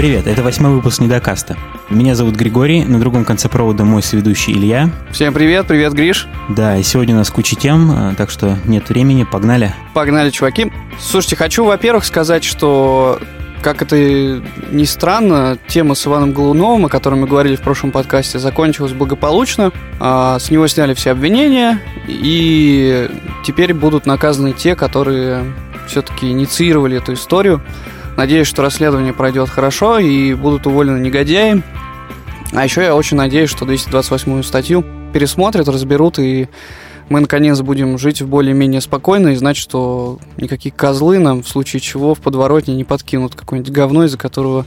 привет, это восьмой выпуск Недокаста. Меня зовут Григорий, на другом конце провода мой соведущий Илья. Всем привет, привет, Гриш. Да, и сегодня у нас куча тем, э, так что нет времени, погнали. Погнали, чуваки. Слушайте, хочу, во-первых, сказать, что как это ни странно, тема с Иваном Голуновым, о которой мы говорили в прошлом подкасте, закончилась благополучно. А, с него сняли все обвинения, и теперь будут наказаны те, которые все-таки инициировали эту историю. Надеюсь, что расследование пройдет хорошо и будут уволены негодяи. А еще я очень надеюсь, что 228 статью пересмотрят, разберут и мы наконец будем жить в более-менее спокойно и знать, что никакие козлы нам в случае чего в подворотне не подкинут какое-нибудь говно, из-за которого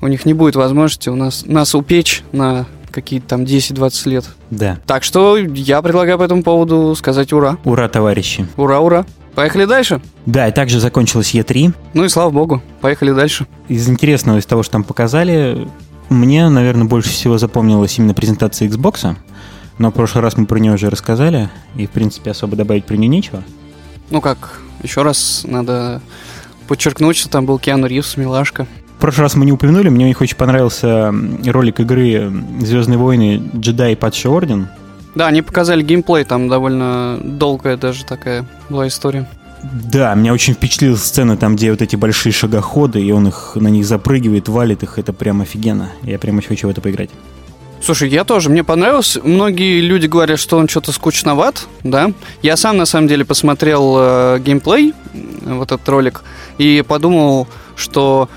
у них не будет возможности у нас, нас упечь на какие-то там 10-20 лет. Да. Так что я предлагаю по этому поводу сказать ура. Ура, товарищи. Ура, ура. Поехали дальше? Да, и также закончилась Е3. Ну и слава богу, поехали дальше. Из интересного, из того, что там показали, мне, наверное, больше всего запомнилась именно презентация Xbox. Но в прошлый раз мы про нее уже рассказали, и, в принципе, особо добавить про нее нечего. Ну как, еще раз надо подчеркнуть, что там был Киану Ривз, милашка. В прошлый раз мы не упомянули, мне у них очень понравился ролик игры «Звездные войны. Джедай. Падший Орден». Да, они показали геймплей, там довольно долгая даже такая была история. Да, меня очень впечатлила сцена там, где вот эти большие шагоходы, и он их на них запрыгивает, валит их. Это прям офигенно. Я прям очень хочу в это поиграть. Слушай, я тоже, мне понравилось. Многие люди говорят, что он что-то скучноват, да. Я сам, на самом деле, посмотрел э, геймплей, вот этот ролик, и подумал, что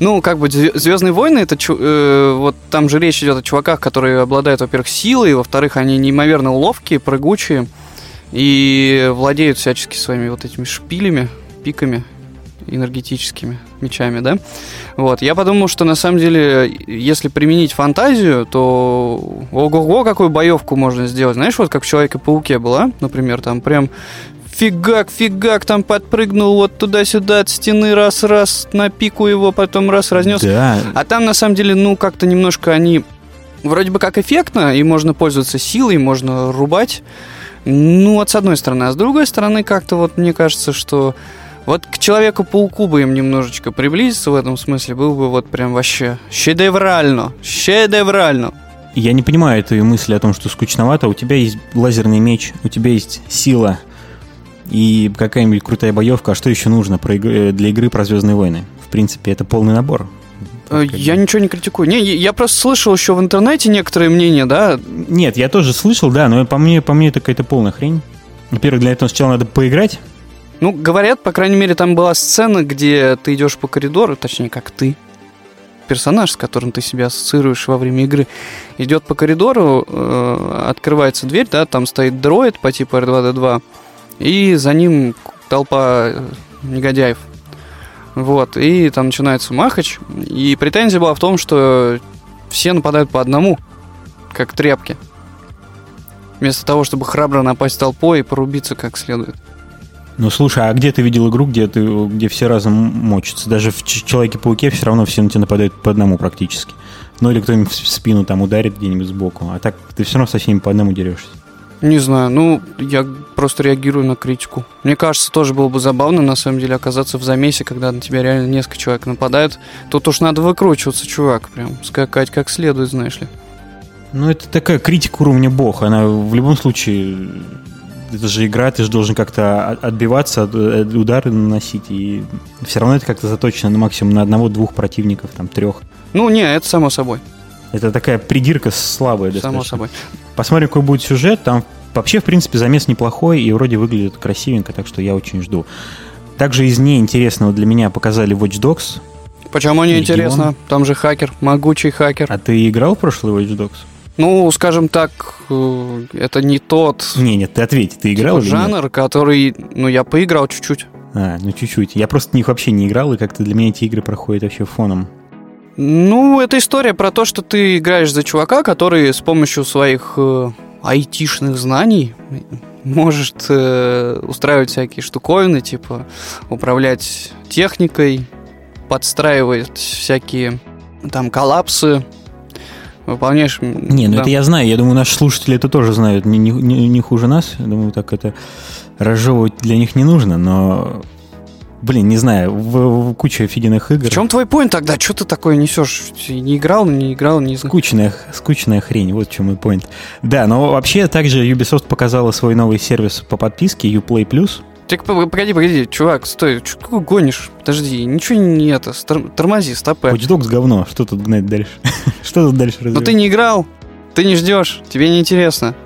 ну, как бы Звездные войны, это э, вот там же речь идет о чуваках, которые обладают, во-первых, силой, во-вторых, они неимоверно ловкие, прыгучие и владеют всячески своими вот этими шпилями, пиками энергетическими мечами, да? Вот, я подумал, что на самом деле, если применить фантазию, то ого-го, какую боевку можно сделать. Знаешь, вот как в Человеке-пауке была, например, там прям фигак, фигак, там подпрыгнул вот туда-сюда от стены, раз-раз на пику его, потом раз разнес. Да. А там, на самом деле, ну, как-то немножко они вроде бы как эффектно, и можно пользоваться силой, можно рубать. Ну, вот с одной стороны. А с другой стороны, как-то вот мне кажется, что вот к Человеку-пауку бы им немножечко приблизиться в этом смысле, был бы вот прям вообще шедеврально, шедеврально. Я не понимаю этой мысли о том, что скучновато. У тебя есть лазерный меч, у тебя есть сила и какая-нибудь крутая боевка. А что еще нужно э, для игры про Звездные войны? В принципе, это полный набор. Э, я ничего не критикую. Не, я просто слышал еще в интернете некоторые мнения, да? Нет, я тоже слышал, да, но по мне, по мне это какая-то полная хрень. Во-первых, для этого сначала надо поиграть, ну, говорят, по крайней мере, там была сцена, где ты идешь по коридору, точнее, как ты, персонаж, с которым ты себя ассоциируешь во время игры, идет по коридору, э, открывается дверь, да, там стоит дроид по типу R2-D2, и за ним толпа э, негодяев. Вот, и там начинается махач, и претензия была в том, что все нападают по одному, как тряпки. Вместо того, чтобы храбро напасть толпой и порубиться как следует. Ну слушай, а где ты видел игру, где, ты, где все разом мочатся? Даже в Человеке-пауке все равно все на тебя нападают по одному практически. Ну или кто-нибудь в спину там ударит где-нибудь сбоку. А так ты все равно со всеми по одному дерешься. Не знаю, ну, я просто реагирую на критику. Мне кажется, тоже было бы забавно, на самом деле, оказаться в замесе, когда на тебя реально несколько человек нападают. Тут уж надо выкручиваться, чувак, прям скакать как следует, знаешь ли. Ну, это такая критика уровня бог. Она в любом случае это же игра, ты же должен как-то отбиваться, э, удары наносить, и все равно это как-то заточено на максимум на одного-двух противников, там, трех. Ну, не, это само собой. Это такая придирка слабая достаточно. Само собой. Посмотрим, какой будет сюжет. Там вообще, в принципе, замес неплохой и вроде выглядит красивенько, так что я очень жду. Также из неинтересного для меня показали Watch Dogs. Почему не интересно? Там же хакер, могучий хакер. А ты играл в прошлый Watch Dogs? Ну, скажем так, э, это не тот... Не, нет, ты ответь, ты играл типа, жанр, нет? который... Ну, я поиграл чуть-чуть. А, ну чуть-чуть. Я просто в них вообще не играл, и как-то для меня эти игры проходят вообще фоном. Ну, это история про то, что ты играешь за чувака, который с помощью своих э, айтишных знаний может э, устраивать всякие штуковины, типа управлять техникой, подстраивать всякие там коллапсы, выполняешь... Не, ну да. это я знаю. Я думаю, наши слушатели это тоже знают. Не, не, не хуже нас. Я думаю, так это разжевывать для них не нужно, но Блин, не знаю, в, в куча офигенных игр. В чем твой point тогда? Что ты такое несешь? Не играл, не играл, не знаю. Скучная, скучная хрень, вот в чем мой point. Да, но вообще также Ubisoft показала свой новый сервис по подписке Uplay Plus. Так, погоди, погоди, чувак, стой, что гонишь? Подожди, ничего не это, тормози, стопэ. Watch Dogs говно, что тут гнать дальше? что тут дальше развивать? Ну ты не играл, ты не ждешь, тебе не интересно.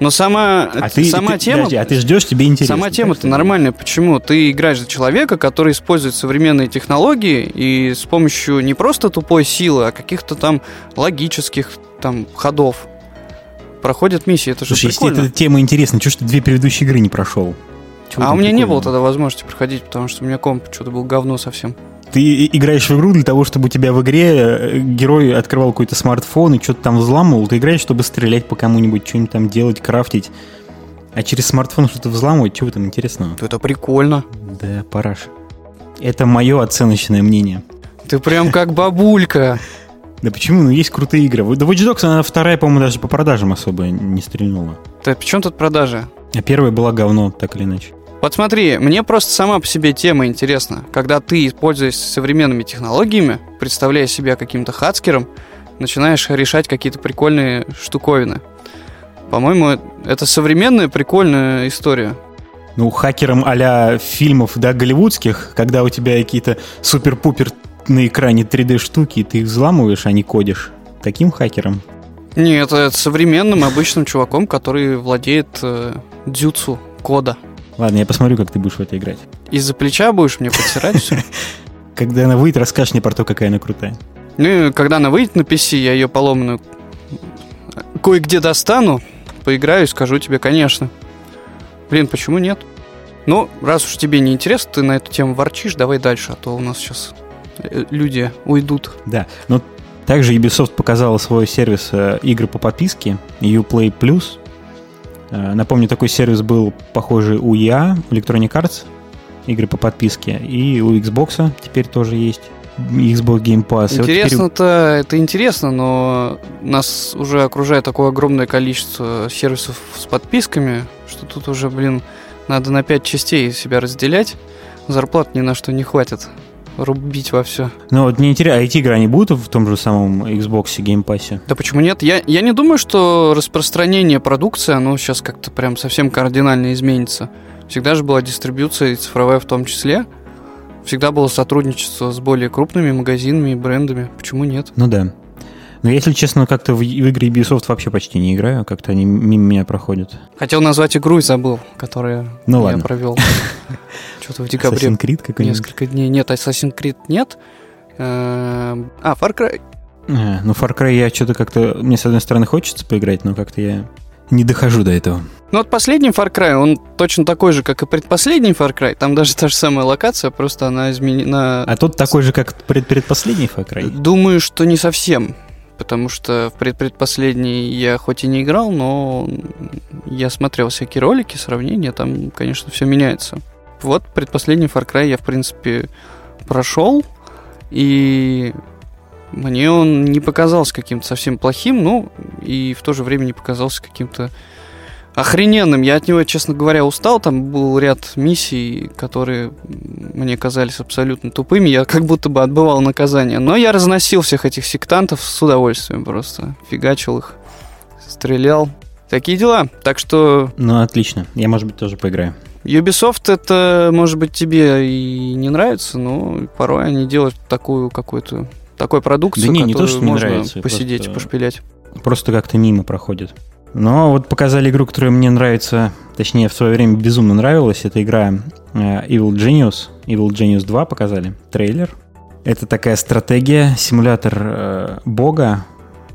Но сама, а ты, сама ты, тема... Подожди, а ты ждешь, тебе интересно. Сама тема-то нормальная. Почему? Ты играешь за человека, который использует современные технологии и с помощью не просто тупой силы, а каких-то там логических там ходов проходят миссии. Это же Слушай, прикольно. если эта тема интересна, что ж ты две предыдущие игры не прошел? Чего а у меня не было тогда возможности проходить, потому что у меня комп что-то был говно совсем. Ты играешь в игру для того, чтобы у тебя в игре э, герой открывал какой-то смартфон и что-то там взламывал. Ты играешь, чтобы стрелять по кому-нибудь, что-нибудь там делать, крафтить. А через смартфон что-то взламывать, чего там интересного? Это прикольно. Да, параш. Это мое оценочное мнение. Ты прям как бабулька. Да почему? Ну, есть крутые игры. Да Watch Dogs, она вторая, по-моему, даже по продажам особо не стрельнула. Да при чем тут продажи? А первая была говно, так или иначе. Вот смотри, мне просто сама по себе тема интересна. Когда ты, пользуясь современными технологиями, представляя себя каким-то хацкером, начинаешь решать какие-то прикольные штуковины. По-моему, это современная прикольная история. Ну, хакером а фильмов, да, голливудских, когда у тебя какие-то супер-пупер на экране 3D-штуки, ты их взламываешь, а не кодишь. Таким хакером? Нет, это современным обычным чуваком, который владеет э, дзюцу кода. Ладно, я посмотрю, как ты будешь в это играть. Из-за плеча будешь мне подтирать все? Когда она выйдет, расскажешь мне про то, какая она крутая. Ну, когда она выйдет на PC, я ее поломанную кое-где достану, поиграю и скажу тебе, конечно. Блин, почему нет? Ну, раз уж тебе не интересно, ты на эту тему ворчишь, давай дальше, а то у нас сейчас э, люди уйдут. Да, но также Ubisoft показала свой сервис э, игры по подписке Uplay Plus. Э, напомню, такой сервис был похожий у EA, Electronic Arts, игры по подписке, и у Xbox теперь тоже есть. Xbox Game Pass. Интересно-то, вот теперь... это интересно, но нас уже окружает такое огромное количество сервисов с подписками, что тут уже, блин, надо на пять частей себя разделять. Зарплат ни на что не хватит рубить во все. Ну вот мне интересно, а эти игры, они будут в том же самом Xbox Game Pass? Да почему нет? Я, я не думаю, что распространение продукции, оно сейчас как-то прям совсем кардинально изменится. Всегда же была дистрибьюция, и цифровая в том числе. Всегда было сотрудничество с более крупными магазинами и брендами. Почему нет? Ну да. Но если честно, как-то в, в игры Ubisoft вообще почти не играю, как-то они мимо меня проходят. Хотел назвать игру и забыл, которую ну, я ладно. провел. Что-то в декабре. Assassin's Creed какой-нибудь? Несколько дней. Нет, Assassin's Creed нет. Эм, а, Far Cry. А, ну, Far Cry я что-то как-то... Мне, с одной стороны, хочется поиграть, но как-то я не дохожу до этого. Ну вот последний Far Cry, он точно такой же, как и предпоследний Far Cry. Там даже та же самая локация, просто она изменена... А тот такой же, как пред предпоследний Far Cry? Думаю, что не совсем. Потому что в предпредпоследний я хоть и не играл, но я смотрел всякие ролики, сравнения, там, конечно, все меняется. Вот предпоследний Far Cry я, в принципе, прошел, и мне он не показался каким-то совсем плохим, ну, и в то же время не показался каким-то охрененным. Я от него, честно говоря, устал. Там был ряд миссий, которые мне казались абсолютно тупыми. Я как будто бы отбывал наказание. Но я разносил всех этих сектантов с удовольствием просто. Фигачил их, стрелял. Такие дела. Так что... Ну, отлично. Я, может быть, тоже поиграю. Ubisoft это, может быть, тебе и не нравится, но порой они делают такую какую-то такой продукцию, да не, не то, что можно не нравится, посидеть, просто, пошпилять. Просто как-то мимо проходит. Но вот показали игру, которая мне нравится, точнее, в свое время безумно нравилась. Это игра э, Evil Genius. Evil Genius 2 показали. Трейлер. Это такая стратегия, симулятор э, бога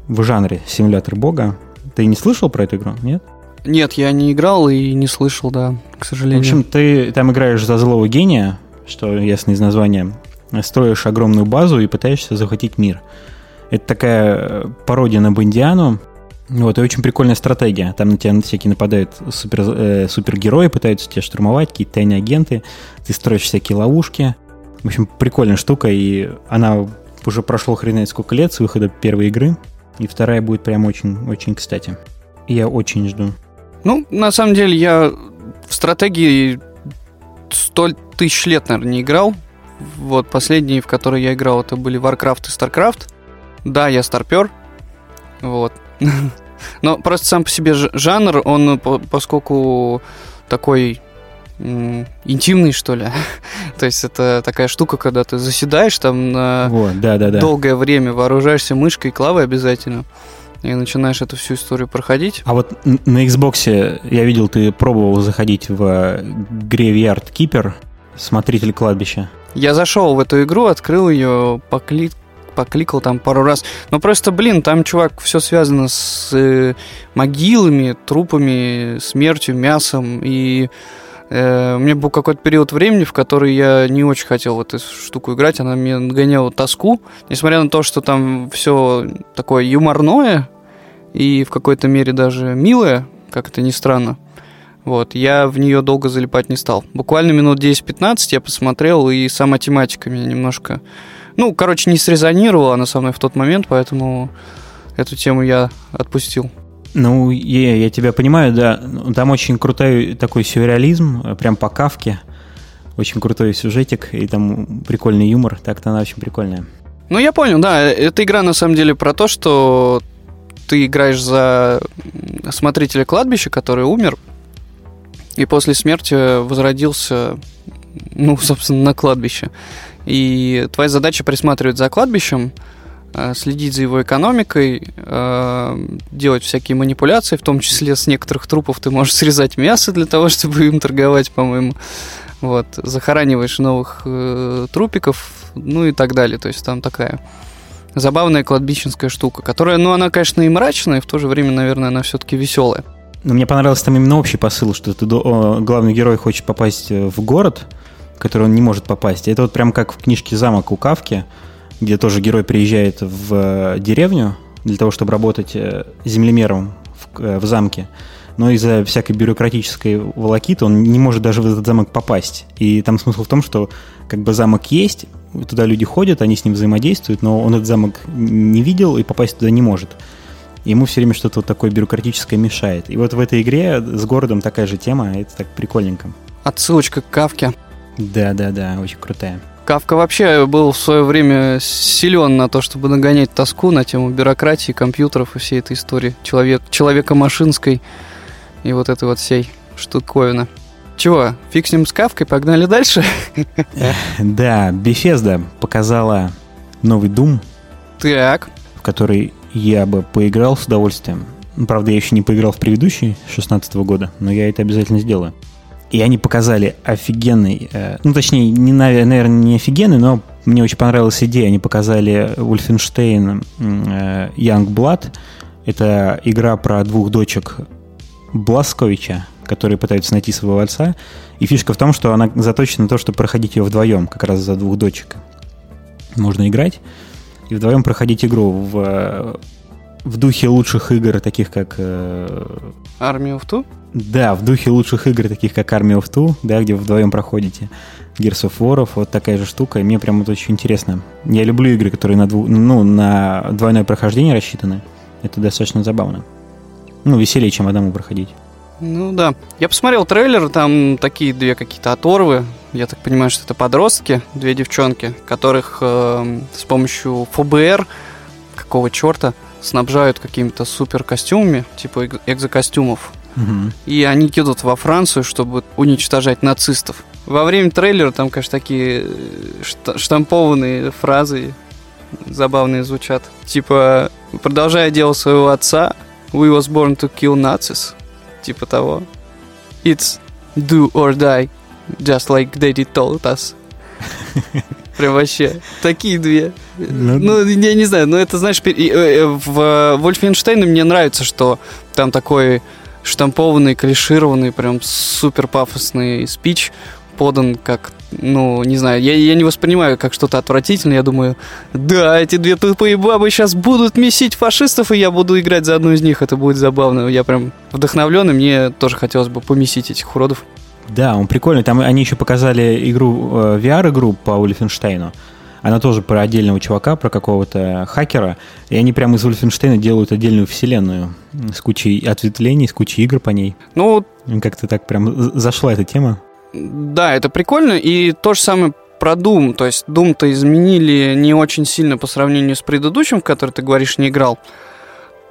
в жанре симулятор бога. Ты не слышал про эту игру, нет? Нет, я не играл и не слышал, да, к сожалению. В общем, ты там играешь за злого гения, что ясно из названия. Строишь огромную базу и пытаешься захватить мир. Это такая э, пародия на Бондиану, вот, и очень прикольная стратегия. Там на тебя всякие нападают супер, э, супергерои, пытаются тебя штурмовать, какие-то тайные агенты. Ты строишь всякие ловушки. В общем, прикольная штука, и она уже прошло хрен сколько лет с выхода первой игры. И вторая будет прям очень-очень кстати. И я очень жду. Ну, на самом деле, я в стратегии сто тысяч лет, наверное, не играл. Вот последние, в которые я играл, это были Warcraft и StarCraft. Да, я старпер. Вот. Но просто сам по себе жанр, он, поскольку такой интимный, что ли. То есть это такая штука, когда ты заседаешь там на вот, да, да, да. долгое время, вооружаешься мышкой и клавой обязательно, и начинаешь эту всю историю проходить. А вот на Xbox я видел, ты пробовал заходить в Graveyard Keeper, смотритель кладбища. Я зашел в эту игру, открыл ее, поклик, покликал там пару раз. Но просто, блин, там, чувак, все связано с э, могилами, трупами, смертью, мясом. И э, у меня был какой-то период времени, в который я не очень хотел в эту штуку играть. Она мне нагоняла тоску. Несмотря на то, что там все такое юморное и в какой-то мере даже милое, как это ни странно. Вот, я в нее долго залипать не стал. Буквально минут 10-15 я посмотрел, и сама тематика меня немножко ну, короче, не срезонировала она со мной в тот момент, поэтому эту тему я отпустил. Ну, я, я тебя понимаю, да. Там очень крутой такой сюрреализм, прям по кавке. Очень крутой сюжетик, и там прикольный юмор. Так-то она очень прикольная. Ну, я понял, да. Эта игра на самом деле про то, что ты играешь за смотрителя кладбища, который умер, и после смерти возродился, ну, собственно, на кладбище. И твоя задача присматривать за кладбищем, э, следить за его экономикой, э, делать всякие манипуляции, в том числе с некоторых трупов ты можешь срезать мясо для того, чтобы им торговать, по-моему. Вот, захораниваешь новых э, трупиков, ну и так далее. То есть там такая забавная кладбищенская штука, которая, ну, она, конечно, и мрачная, и в то же время, наверное, она все-таки веселая. Но мне понравился там именно общий посыл, что ты, главный герой хочет попасть в город, который он не может попасть. Это вот прям как в книжке «Замок» у Кавки, где тоже герой приезжает в э, деревню для того, чтобы работать э, землемером в, э, в замке. Но из-за всякой бюрократической волокиты он не может даже в этот замок попасть. И там смысл в том, что как бы замок есть, туда люди ходят, они с ним взаимодействуют, но он этот замок не видел и попасть туда не может. Ему все время что-то вот такое бюрократическое мешает. И вот в этой игре с городом такая же тема, это так прикольненько. Отсылочка к Кавке. Да, да, да, очень крутая. Кавка вообще был в свое время силен на то, чтобы нагонять тоску на тему бюрократии, компьютеров и всей этой истории. Человек, человека машинской и вот этой вот всей штуковины. Чего, фиг с Кавкой, погнали дальше? Да, Bethesda показала новый Doom. Так. В который я бы поиграл с удовольствием. Правда, я еще не поиграл в предыдущий 16 года, но я это обязательно сделаю. И они показали офигенный, э, ну, точнее, не, наверное, не офигенный, но мне очень понравилась идея. Они показали Wolfenstein э, Young Blood. Это игра про двух дочек Бласковича, которые пытаются найти своего отца. И фишка в том, что она заточена на то, чтобы проходить ее вдвоем, как раз за двух дочек. Можно играть и вдвоем проходить игру в, в духе лучших игр, таких как... Э, Army of Two? Да, в духе лучших игр, таких как Army of Two, да, где вы вдвоем проходите. Gears of War, вот такая же штука, и мне прям это очень интересно. Я люблю игры, которые на, дву, ну, на двойное прохождение рассчитаны. Это достаточно забавно. Ну, веселее, чем одному проходить. Ну да. Я посмотрел трейлер, там такие две какие-то оторвы. Я так понимаю, что это подростки, две девчонки, которых э, с помощью ФБР, какого черта, снабжают какими-то супер костюмами, типа экзокостюмов. Угу. И они едут во Францию, чтобы уничтожать нацистов. Во время трейлера там, конечно, такие э, штампованные фразы забавные звучат. Типа, продолжая дело своего отца, we was born to kill Nazis. Типа того. It's do or die, just like daddy told us. Прям вообще. Такие две. Ну, ну, я не знаю, но это, знаешь, э, в Вольфенштейне мне нравится, что там такой штампованный, клишированный, прям супер пафосный спич подан как, ну, не знаю, я, я не воспринимаю как что-то отвратительное, я думаю, да, эти две тупые бабы сейчас будут месить фашистов, и я буду играть за одну из них, это будет забавно. Я прям вдохновлен, и мне тоже хотелось бы помесить этих уродов. Да, он прикольный. Там они еще показали игру, э, VR-игру по Ульфенштейну. Она тоже про отдельного чувака, про какого-то хакера. И они прямо из Wolfenstein делают отдельную вселенную с кучей ответвлений, с кучей игр по ней. Ну, как-то так прям зашла эта тема. Да, это прикольно, и то же самое про Doom. То есть Doom-то изменили не очень сильно по сравнению с предыдущим, в который ты говоришь, не играл.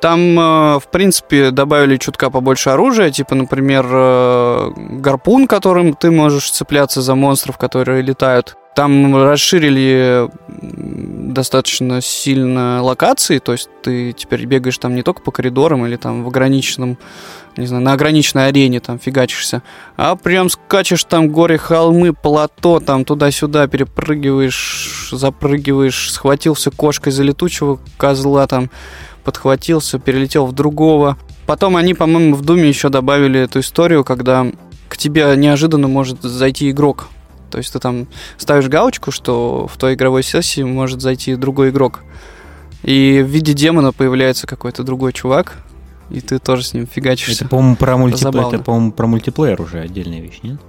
Там, э, в принципе, добавили чутка побольше оружия, типа, например, э, гарпун, которым ты можешь цепляться за монстров, которые летают. Там расширили достаточно сильно локации, то есть ты теперь бегаешь там не только по коридорам или там в ограниченном, не знаю, на ограниченной арене там фигачишься, а прям скачешь там горы, холмы, плато, там туда-сюда перепрыгиваешь, запрыгиваешь, схватился кошкой за летучего козла там, подхватился, перелетел в другого. Потом они, по-моему, в Думе еще добавили эту историю, когда к тебе неожиданно может зайти игрок. То есть ты там ставишь галочку, что в той игровой сессии может зайти другой игрок. И в виде демона появляется какой-то другой чувак, и ты тоже с ним фигачишься. Это, по-моему, про, мультиплеер, это, по-моему, про мультиплеер уже отдельная вещь, нет?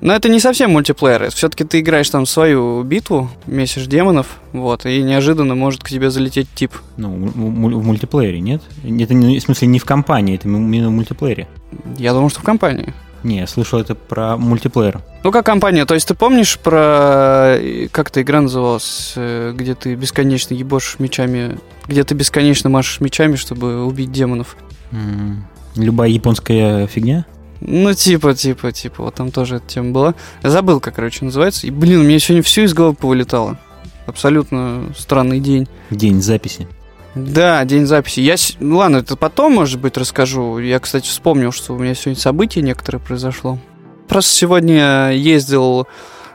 Но это не совсем мультиплеер. Все-таки ты играешь там свою битву, месишь демонов, вот, и неожиданно может к тебе залететь тип. Ну, в мультиплеере, нет? Это, не, в смысле, не в компании, это именно в мультиплеере. Я думал, что в компании. Не, я слышал это про мультиплеер. Ну, как компания, то есть ты помнишь про... Как эта игра называлась? Э, где ты бесконечно ебошь мечами... Где ты бесконечно машешь мечами, чтобы убить демонов? Любая японская фигня? Ну, типа, типа, типа, вот там тоже эта тема была. Забыл, как, короче, называется. И, блин, у меня сегодня все из головы повылетало. Абсолютно странный день. День записи. Да, день записи. Я, ну ладно, это потом, может быть, расскажу. Я, кстати, вспомнил, что у меня сегодня событие некоторое произошло. Просто сегодня ездил,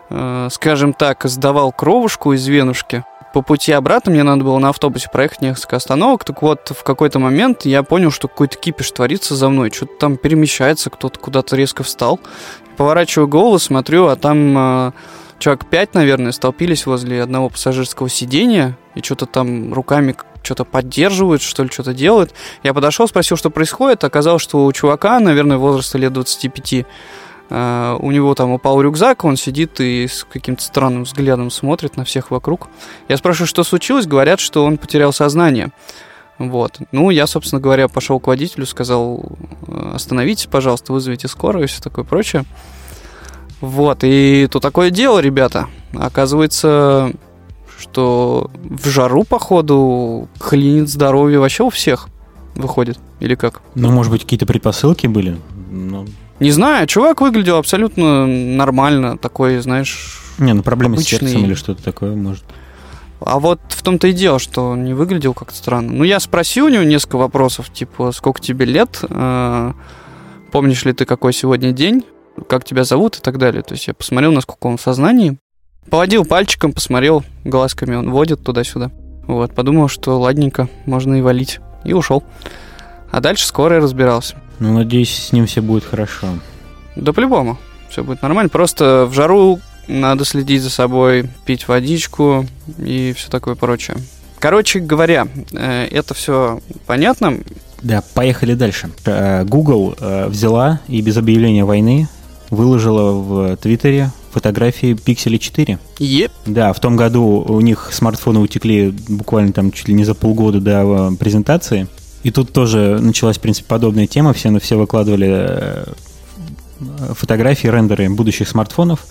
э, скажем так, сдавал кровушку из Венушки. По пути обратно мне надо было на автобусе проехать несколько остановок. Так вот, в какой-то момент я понял, что какой-то кипиш творится за мной. Что-то там перемещается, кто-то куда-то резко встал. Поворачиваю голову, смотрю, а там э, человек пять, наверное, столпились возле одного пассажирского сидения и что-то там руками что-то поддерживают, что ли, что-то делают. Я подошел, спросил, что происходит. Оказалось, что у чувака, наверное, возраста лет 25, Uh, у него там упал рюкзак, он сидит и с каким-то странным взглядом смотрит на всех вокруг. Я спрашиваю, что случилось, говорят, что он потерял сознание. Вот. Ну, я, собственно говоря, пошел к водителю, сказал, остановитесь, пожалуйста, вызовите скорую и все такое прочее. Вот, и то такое дело, ребята. Оказывается, что в жару, походу, хлинит здоровье вообще у всех выходит. Или как? Ну, может быть, какие-то предпосылки были? Ну... Не знаю, чувак выглядел абсолютно нормально, такой, знаешь... Не, ну проблемы обычный... с сердцем или что-то такое, может. А вот в том-то и дело, что он не выглядел как-то странно. Ну, я спросил у него несколько вопросов, типа, сколько тебе лет, э, помнишь ли ты, какой сегодня день, как тебя зовут и так далее. То есть я посмотрел, насколько он в сознании. Поводил пальчиком, посмотрел, глазками он водит туда-сюда. Вот, подумал, что ладненько, можно и валить. И ушел. А дальше скоро я разбирался. Ну, надеюсь, с ним все будет хорошо. Да по-любому. Все будет нормально. Просто в жару надо следить за собой, пить водичку и все такое прочее. Короче говоря, э, это все понятно. Да, поехали дальше. Э, Google э, взяла и без объявления войны выложила в Твиттере фотографии Pixel 4. Yep. Да, в том году у них смартфоны утекли буквально там чуть ли не за полгода до презентации. И тут тоже началась, в принципе, подобная тема. Все, все выкладывали э, фотографии, рендеры будущих смартфонов.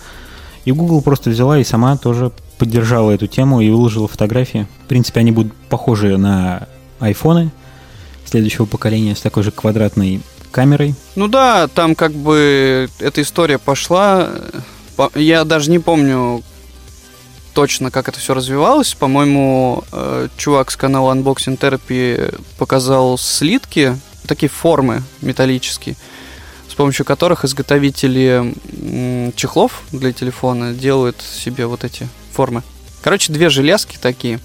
И Google просто взяла и сама тоже поддержала эту тему и выложила фотографии. В принципе, они будут похожи на айфоны следующего поколения с такой же квадратной камерой. Ну да, там как бы эта история пошла. Я даже не помню точно, как это все развивалось. По-моему, э, чувак с канала Unboxing Therapy показал слитки, такие формы металлические, с помощью которых изготовители чехлов для телефона делают себе вот эти формы. Короче, две железки такие.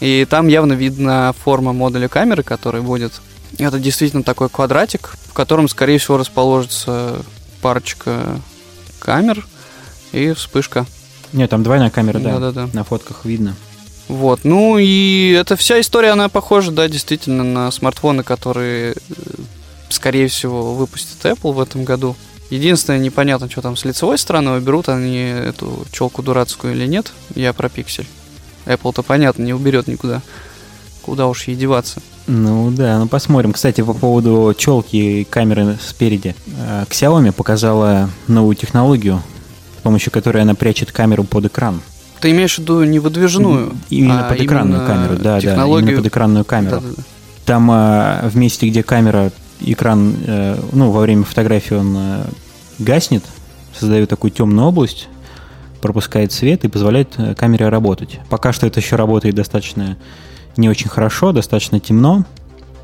И там явно видна форма модуля камеры, который будет это действительно такой квадратик, в котором, скорее всего, расположится парочка камер и вспышка. Нет, там двойная камера, да. Да-да-да. На фотках видно. Вот, ну и эта вся история, она похожа, да, действительно, на смартфоны, которые, э, скорее всего, выпустит Apple в этом году. Единственное, непонятно, что там с лицевой стороны, уберут они эту челку дурацкую или нет. Я про пиксель. Apple-то, понятно, не уберет никуда. Куда уж ей деваться. Ну да, ну посмотрим. Кстати, по поводу челки и камеры спереди. Э, Xiaomi показала новую технологию помощью которой она прячет камеру под экран. Ты имеешь в виду не выдвижную, Именно а под экранную камеру, да, технологию... да, именно под экранную камеру. Да-да-да. Там э, в месте, где камера, экран, э, ну, во время фотографии он э, гаснет, создает такую темную область, пропускает свет и позволяет э, камере работать. Пока что это еще работает достаточно не очень хорошо, достаточно темно,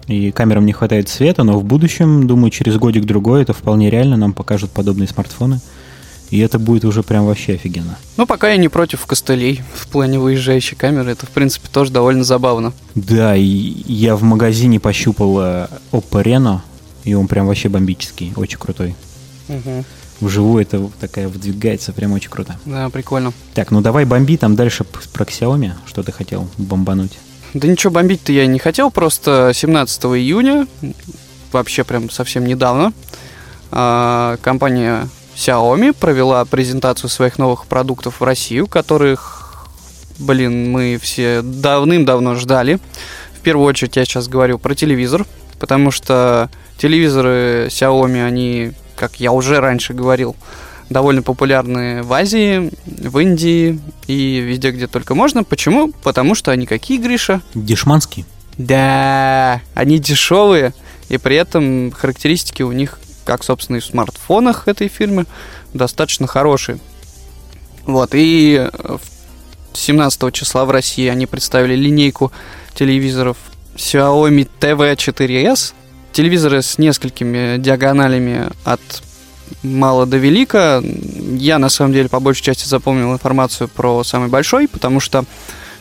и камерам не хватает света, но в будущем, думаю, через годик-другой это вполне реально, нам покажут подобные смартфоны. И это будет уже прям вообще офигенно. Ну, пока я не против костылей в плане выезжающей камеры. Это, в принципе, тоже довольно забавно. Да, и я в магазине пощупал э, Oppo Reno, и он прям вообще бомбический, очень крутой. Вживую это такая выдвигается, прям очень круто. Да, прикольно. Так, ну давай бомби там дальше про Xiaomi, что ты хотел бомбануть. Да ничего бомбить-то я не хотел, просто 17 июня, вообще прям совсем недавно, а, компания Xiaomi провела презентацию своих новых продуктов в Россию, которых, блин, мы все давным-давно ждали. В первую очередь я сейчас говорю про телевизор, потому что телевизоры Xiaomi, они, как я уже раньше говорил, довольно популярны в Азии, в Индии и везде, где только можно. Почему? Потому что они какие, Гриша? Дешманский. Да, они дешевые, и при этом характеристики у них, как, собственно, и в смартфонах этой фирмы, достаточно хорошие. Вот, и э, в 17 числа в России они представили линейку телевизоров Xiaomi TV4S. Телевизоры с несколькими диагоналями от мало до велика. Я, на самом деле, по большей части запомнил информацию про самый большой, потому что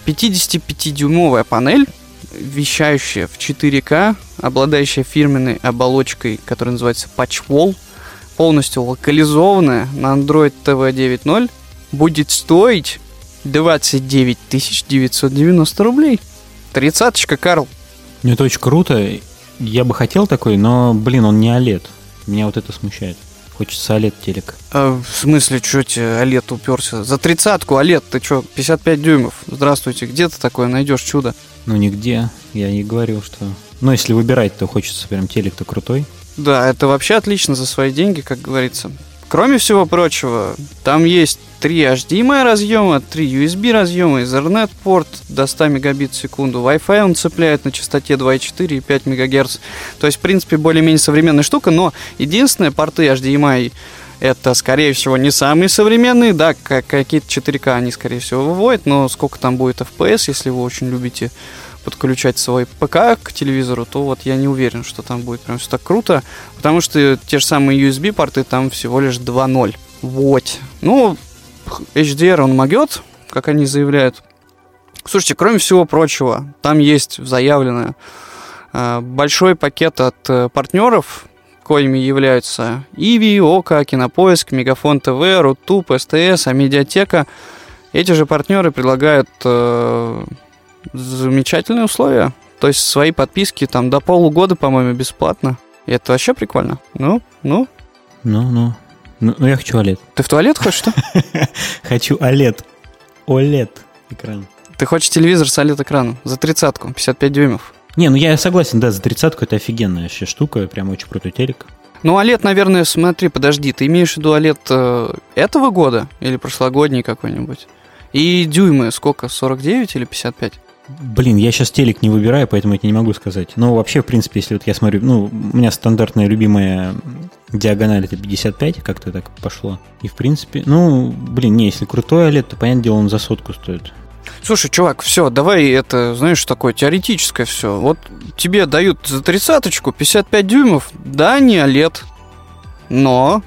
55-дюймовая панель, вещающая в 4К, обладающая фирменной оболочкой, которая называется Patchwall, полностью локализованная на Android TV 9.0, будет стоить 29 990 рублей. Тридцаточка, Карл. Ну, это очень круто. Я бы хотел такой, но, блин, он не OLED. Меня вот это смущает. Хочется OLED телек. А, в смысле, что тебе OLED уперся? За тридцатку OLED, ты что, 55 дюймов? Здравствуйте, где ты такое найдешь чудо? Ну, нигде. Я не говорил, что... Ну, если выбирать, то хочется прям телек-то крутой. Да, это вообще отлично за свои деньги, как говорится. Кроме всего прочего, там есть 3 HDMI разъема, 3 USB разъема, Ethernet порт до 100 мегабит в секунду, Wi-Fi он цепляет на частоте 2,4 и 5 МГц. То есть, в принципе, более-менее современная штука, но единственное, порты HDMI это, скорее всего, не самые современные, да, как какие-то 4К они, скорее всего, выводят, но сколько там будет FPS, если вы очень любите подключать свой ПК к телевизору, то вот я не уверен, что там будет прям все так круто, потому что те же самые USB-порты там всего лишь 2.0. Вот. Ну, HDR он могет, как они заявляют. Слушайте, кроме всего прочего, там есть заявленное э, большой пакет от э, партнеров, коими являются Иви, Ока, Кинопоиск, Мегафон ТВ, Рутуб, СТС, Амедиатека. Эти же партнеры предлагают э, замечательные условия. То есть свои подписки там до полугода, по-моему, бесплатно. И это вообще прикольно. Ну, ну. Ну, ну. Ну, ну, я хочу OLED. Ты в туалет хочешь, что? Хочу OLED. OLED экран. Ты хочешь телевизор с OLED-экраном за тридцатку, 55 дюймов. Не, ну я согласен, да, за тридцатку это офигенная вообще штука, прям очень крутой телек. Ну, OLED, наверное, смотри, подожди, ты имеешь в виду OLED э, этого года или прошлогодний какой-нибудь? И дюймы сколько, 49 или 55? Блин, я сейчас телек не выбираю, поэтому я не могу сказать. Но вообще, в принципе, если вот я смотрю, ну, у меня стандартная любимая диагональ это 55, как-то так пошло. И в принципе, ну, блин, не, если крутой OLED, то, понятное дело, он за сотку стоит. Слушай, чувак, все, давай это, знаешь, такое теоретическое все. Вот тебе дают за тридцаточку 55 дюймов, да, не OLED, но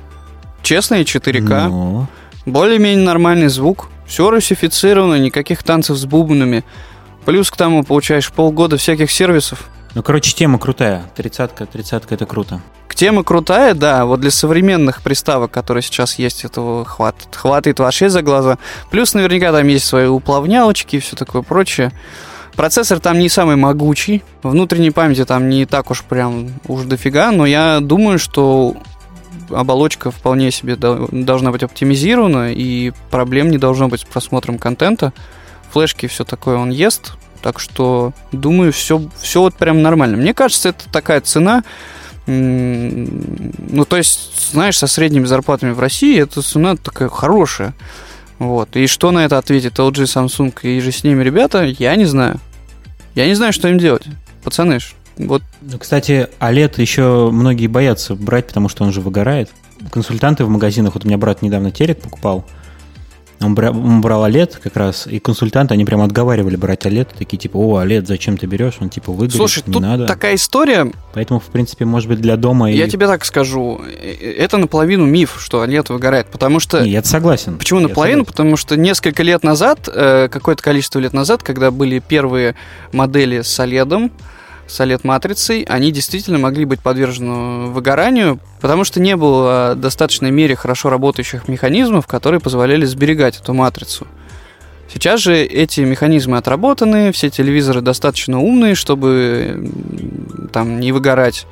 честные 4К, Но... более-менее нормальный звук, все русифицировано, никаких танцев с бубнами. Плюс к тому получаешь полгода всяких сервисов. Ну, короче, тема крутая. Тридцатка, тридцатка это круто. К Тема крутая, да, вот для современных приставок, которые сейчас есть, этого хватит, хватит вообще за глаза. Плюс наверняка там есть свои уплавнялочки и все такое прочее. Процессор там не самый могучий, внутренней памяти там не так уж прям уж дофига, но я думаю, что оболочка вполне себе до- должна быть оптимизирована, и проблем не должно быть с просмотром контента. Флешки все такое он ест, так что думаю, все, все вот прям нормально. Мне кажется, это такая цена, Ну, то есть, знаешь, со средними зарплатами в России эта цена такая хорошая. Вот. И что на это ответит LG, Samsung и же с ними ребята, я не знаю. Я не знаю, что им делать. Пацаны, вот. Ну, кстати, OLED еще многие боятся брать, потому что он же выгорает. Консультанты в магазинах, вот у меня брат недавно телек покупал, он брал, он брал OLED как раз, и консультанты, они прямо отговаривали брать OLED, такие типа, о, OLED, зачем ты берешь? Он типа выгорит, Слушай, не тут надо. такая история... Поэтому, в принципе, может быть, для дома... Я и... тебе так скажу, э, это наполовину миф, что OLED выгорает, потому что... Не, я согласен. Почему наполовину? Потому что несколько лет назад, э, какое-то количество лет назад, когда были первые модели с OLED, с OLED-матрицей, они действительно могли быть подвержены выгоранию, потому что не было в достаточной мере хорошо работающих механизмов, которые позволяли сберегать эту матрицу. Сейчас же эти механизмы отработаны, все телевизоры достаточно умные, чтобы там не выгорать.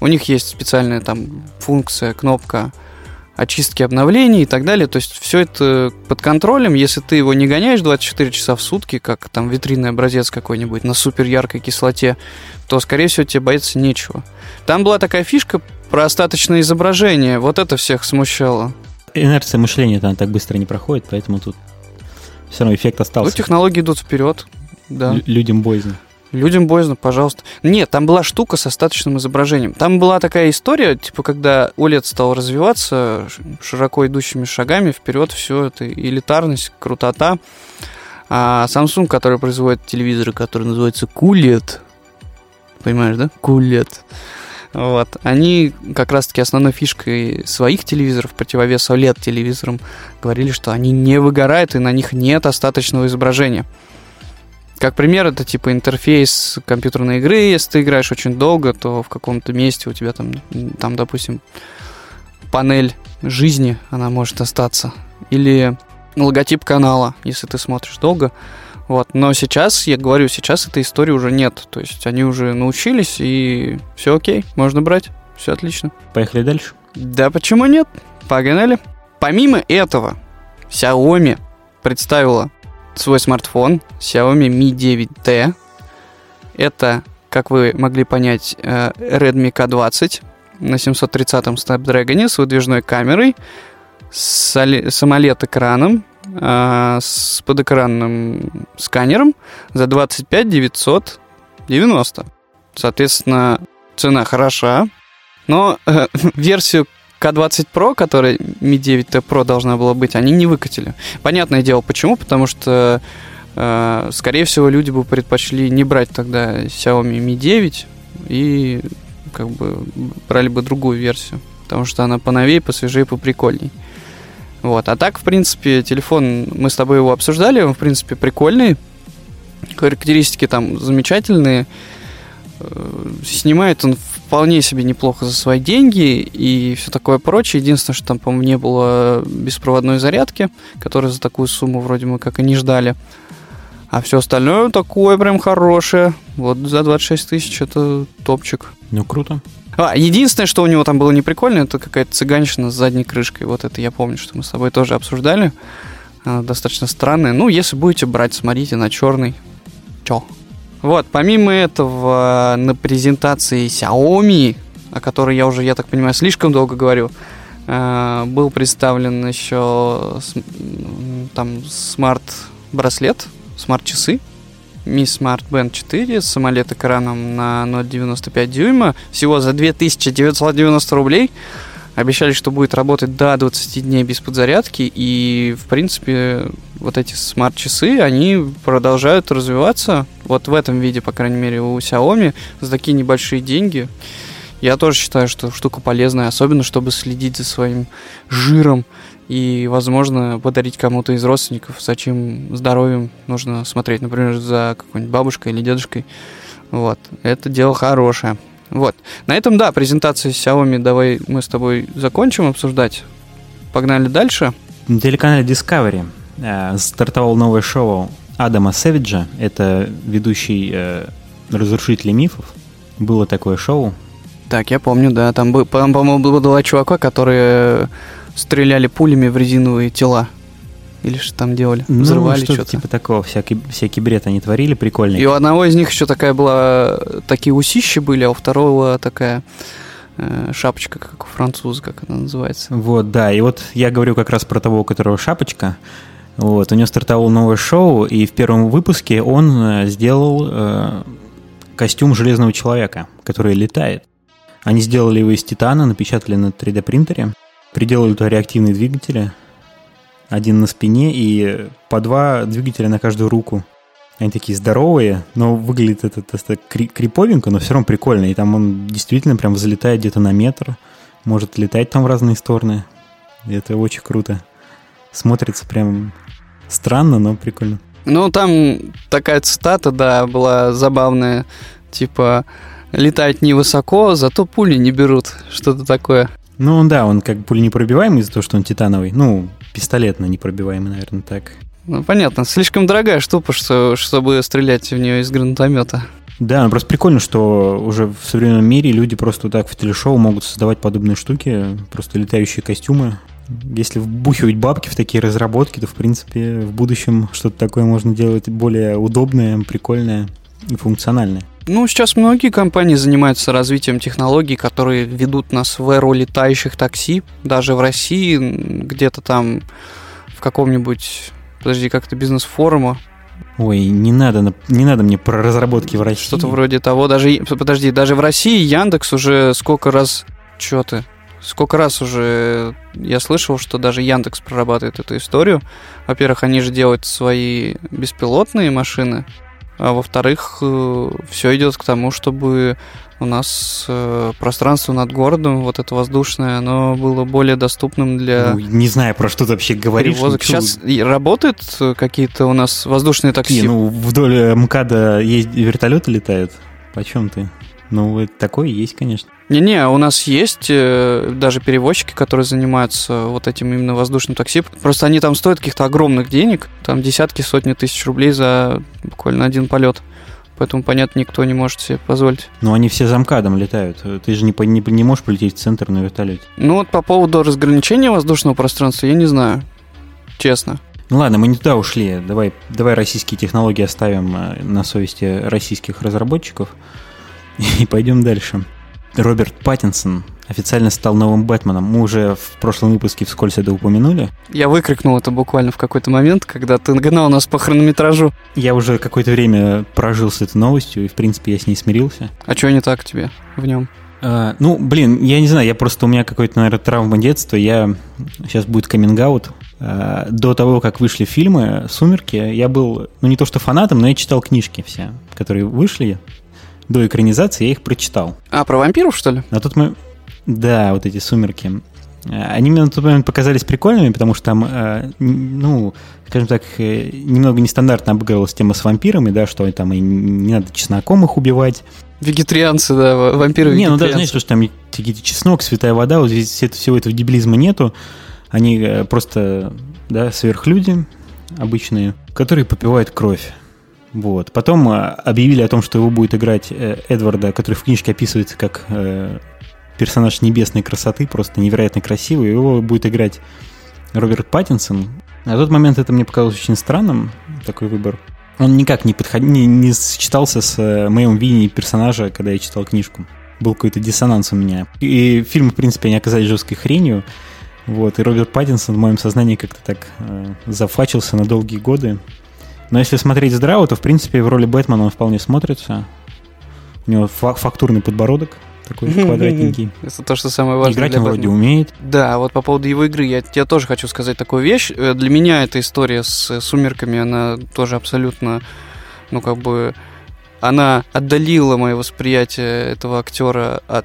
У них есть специальная там функция, кнопка очистки обновлений и так далее. То есть все это под контролем. Если ты его не гоняешь 24 часа в сутки, как там витринный образец какой-нибудь на супер яркой кислоте, то, скорее всего, тебе бояться нечего. Там была такая фишка про остаточное изображение. Вот это всех смущало. Инерция мышления там так быстро не проходит, поэтому тут все равно эффект остался. Ну, технологии идут вперед. Да. Л- людям боязно. Людям боязно, пожалуйста. Нет, там была штука с остаточным изображением. Там была такая история, типа, когда OLED стал развиваться широко идущими шагами вперед, все это элитарность, крутота. А Samsung, который производит телевизоры, который называется QLED, понимаешь, да? QLED. Вот. Они как раз-таки основной фишкой своих телевизоров, противовес OLED-телевизорам, говорили, что они не выгорают и на них нет остаточного изображения. Как пример, это типа интерфейс компьютерной игры. Если ты играешь очень долго, то в каком-то месте у тебя там, там допустим, панель жизни, она может остаться. Или логотип канала, если ты смотришь долго. Вот. Но сейчас, я говорю, сейчас этой истории уже нет. То есть они уже научились, и все окей, можно брать. Все отлично. Поехали дальше? Да почему нет? Погнали. Помимо этого, Xiaomi представила свой смартфон Xiaomi Mi 9T. Это, как вы могли понять, э, Redmi K20 на 730-м Snapdragon с выдвижной камерой, с AMOLED-экраном, э, с подэкранным сканером за 25 990. Соответственно, цена хороша, но э, версию К20 Pro, которая Mi 9T Pro должна была быть, они не выкатили. Понятное дело, почему, потому что, э, скорее всего, люди бы предпочли не брать тогда Xiaomi Mi 9 и как бы брали бы другую версию, потому что она поновее, посвежее, поприкольней. Вот. А так, в принципе, телефон, мы с тобой его обсуждали, он, в принципе, прикольный, характеристики там замечательные, снимает он вполне себе неплохо за свои деньги и все такое прочее. Единственное, что там, по-моему, не было беспроводной зарядки, которую за такую сумму вроде мы как и не ждали. А все остальное такое прям хорошее. Вот за 26 тысяч это топчик. Ну, круто. А, единственное, что у него там было неприкольно, это какая-то цыганщина с задней крышкой. Вот это я помню, что мы с тобой тоже обсуждали. Она достаточно странная. Ну, если будете брать, смотрите на черный. Чё? Вот, помимо этого, на презентации Xiaomi, о которой я уже, я так понимаю, слишком долго говорю, э, был представлен еще там смарт-браслет, смарт-часы, Mi Smart Band 4 с AMOLED-экраном на 0,95 дюйма, всего за 2990 рублей. Обещали, что будет работать до 20 дней без подзарядки, и, в принципе, вот эти смарт-часы, они продолжают развиваться, вот в этом виде, по крайней мере, у Xiaomi, за такие небольшие деньги. Я тоже считаю, что штука полезная, особенно чтобы следить за своим жиром и, возможно, подарить кому-то из родственников, за чьим здоровьем нужно смотреть, например, за какой-нибудь бабушкой или дедушкой. Вот, это дело хорошее. Вот. На этом, да, презентация Xiaomi давай мы с тобой закончим обсуждать. Погнали дальше. На телеканале Discovery стартовало новое шоу Адама Сэвиджа. Это ведущий э, разрушителей мифов. Было такое шоу. Так, я помню, да. Там, по-моему, было два чувака, которые стреляли пулями в резиновые тела. Или что там делали? Ну, Взрывали что-то что-то. типа такого. Всякий, всякий бред они творили, прикольный. И у одного из них еще такая была... Такие усищи были, а у второго такая э, шапочка, как у француза, как она называется. Вот, да, и вот я говорю как раз про того, у которого шапочка. Вот, у него стартовало новое шоу, и в первом выпуске он э, сделал э, костюм Железного Человека, который летает. Они сделали его из титана, напечатали на 3D принтере, приделали туда реактивные двигатели, один на спине и по два двигателя на каждую руку. Они такие здоровые, но выглядит это, это, это криповенько, но все равно прикольно. И там он действительно прям взлетает где-то на метр, может летать там в разные стороны. И это очень круто. Смотрится прям странно, но прикольно. Ну, там такая цитата, да, была забавная. Типа, летать невысоко, зато пули не берут. Что-то такое. Ну да, он как пули непробиваемый из-за того, что он титановый. Ну, пистолетно непробиваемый, наверное, так. Ну, понятно. Слишком дорогая штука, что, чтобы стрелять в нее из гранатомета. Да, ну просто прикольно, что уже в современном мире люди просто так в телешоу могут создавать подобные штуки, просто летающие костюмы. Если вбухивать бабки в такие разработки, то, в принципе, в будущем что-то такое можно делать более удобное, прикольное и функциональное. Ну, сейчас многие компании занимаются развитием технологий, которые ведут нас в эру летающих такси. Даже в России, где-то там в каком-нибудь, подожди, как-то бизнес-форума. Ой, не надо, не надо мне про разработки в России. Что-то вроде того. Даже, подожди, даже в России Яндекс уже сколько раз... Чё ты? Сколько раз уже я слышал, что даже Яндекс прорабатывает эту историю. Во-первых, они же делают свои беспилотные машины, а во-вторых, э, все идет к тому, чтобы у нас э, пространство над городом, вот это воздушное, оно было более доступным для... Ну, не знаю, про что ты вообще говоришь. Перевозок. Сейчас работают э, какие-то у нас воздушные такси? Какие? Ну, вдоль МКАДа есть вертолеты летают. Почем ты? Ну, такое есть, конечно. Не-не, у нас есть э, даже перевозчики, которые занимаются вот этим именно воздушным такси. Просто они там стоят каких-то огромных денег. Там десятки, сотни тысяч рублей за буквально один полет. Поэтому, понятно, никто не может себе позволить. Но они все замкадом летают. Ты же не, не, не можешь полететь в центр на вертолете. Ну вот по поводу разграничения воздушного пространства я не знаю. Честно. Ну ладно, мы не туда ушли. Давай, давай российские технологии оставим э, на совести российских разработчиков и пойдем дальше. Роберт Паттинсон официально стал новым Бэтменом. Мы уже в прошлом выпуске вскользь это упомянули. Я выкрикнул это буквально в какой-то момент, когда ты нагнал нас по хронометражу. Я уже какое-то время прожил с этой новостью, и, в принципе, я с ней смирился. А что не так тебе в нем? А, ну, блин, я не знаю, я просто, у меня какой-то, наверное, травма детства, я, сейчас будет каминг-аут. А, до того, как вышли фильмы «Сумерки», я был, ну, не то что фанатом, но я читал книжки все, которые вышли до экранизации, я их прочитал. А, про вампиров, что ли? На тот момент... Да, вот эти «Сумерки». Они мне на тот момент показались прикольными, потому что там, э, ну, скажем так, э, немного нестандартно обыгрывалась тема с вампирами, да, что там и не надо чесноком их убивать. Вегетарианцы, да, вампиры Не, ну даже, знаешь, что там какие-то чеснок, святая вода, вот здесь всего этого дебилизма нету. Они э, просто, да, сверхлюди обычные, которые попивают кровь. Вот. Потом э, объявили о том, что его будет играть э, Эдварда, который в книжке описывается как э, персонаж небесной красоты, просто невероятно красивый. Его будет играть Роберт Паттинсон. На тот момент это мне показалось очень странным, такой выбор. Он никак не, подход... не, не сочетался с моим видением персонажа, когда я читал книжку. Был какой-то диссонанс у меня. И фильмы, в принципе, они оказались жесткой хренью. Вот, и Роберт Паттинсон в моем сознании как-то так э, зафачился на долгие годы. Но если смотреть здраво, то, в принципе, в роли Бэтмена он вполне смотрится. У него фактурный подбородок, такой квадратненький. Это то, что самое важное. Играть он вроде умеет. Да, вот по поводу его игры, я, я тоже хочу сказать такую вещь. Э, для меня эта история с «Сумерками», она тоже абсолютно, ну, как бы, она отдалила мое восприятие этого актера от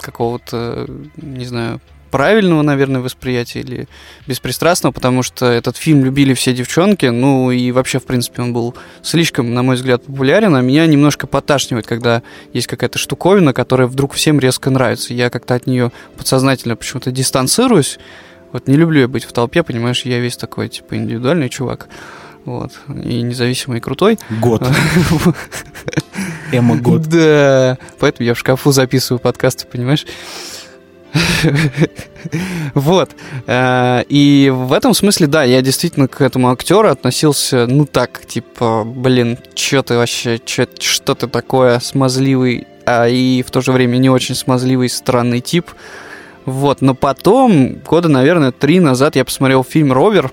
какого-то, не знаю, правильного, наверное, восприятия или беспристрастного, потому что этот фильм любили все девчонки, ну и вообще, в принципе, он был слишком, на мой взгляд, популярен, а меня немножко поташнивает, когда есть какая-то штуковина, которая вдруг всем резко нравится. Я как-то от нее подсознательно почему-то дистанцируюсь. Вот не люблю я быть в толпе, понимаешь, я весь такой, типа, индивидуальный чувак. Вот. И независимый и крутой. Год. Эма год. Да. Поэтому я в шкафу записываю подкасты, понимаешь? Вот. Э, и в этом смысле, да, я действительно к этому актеру относился, ну так, типа, блин, что ты вообще, что ты такое смазливый а и в то же время не очень смазливый, странный тип. Вот, но потом, года, наверное, три назад я посмотрел фильм «Ровер»,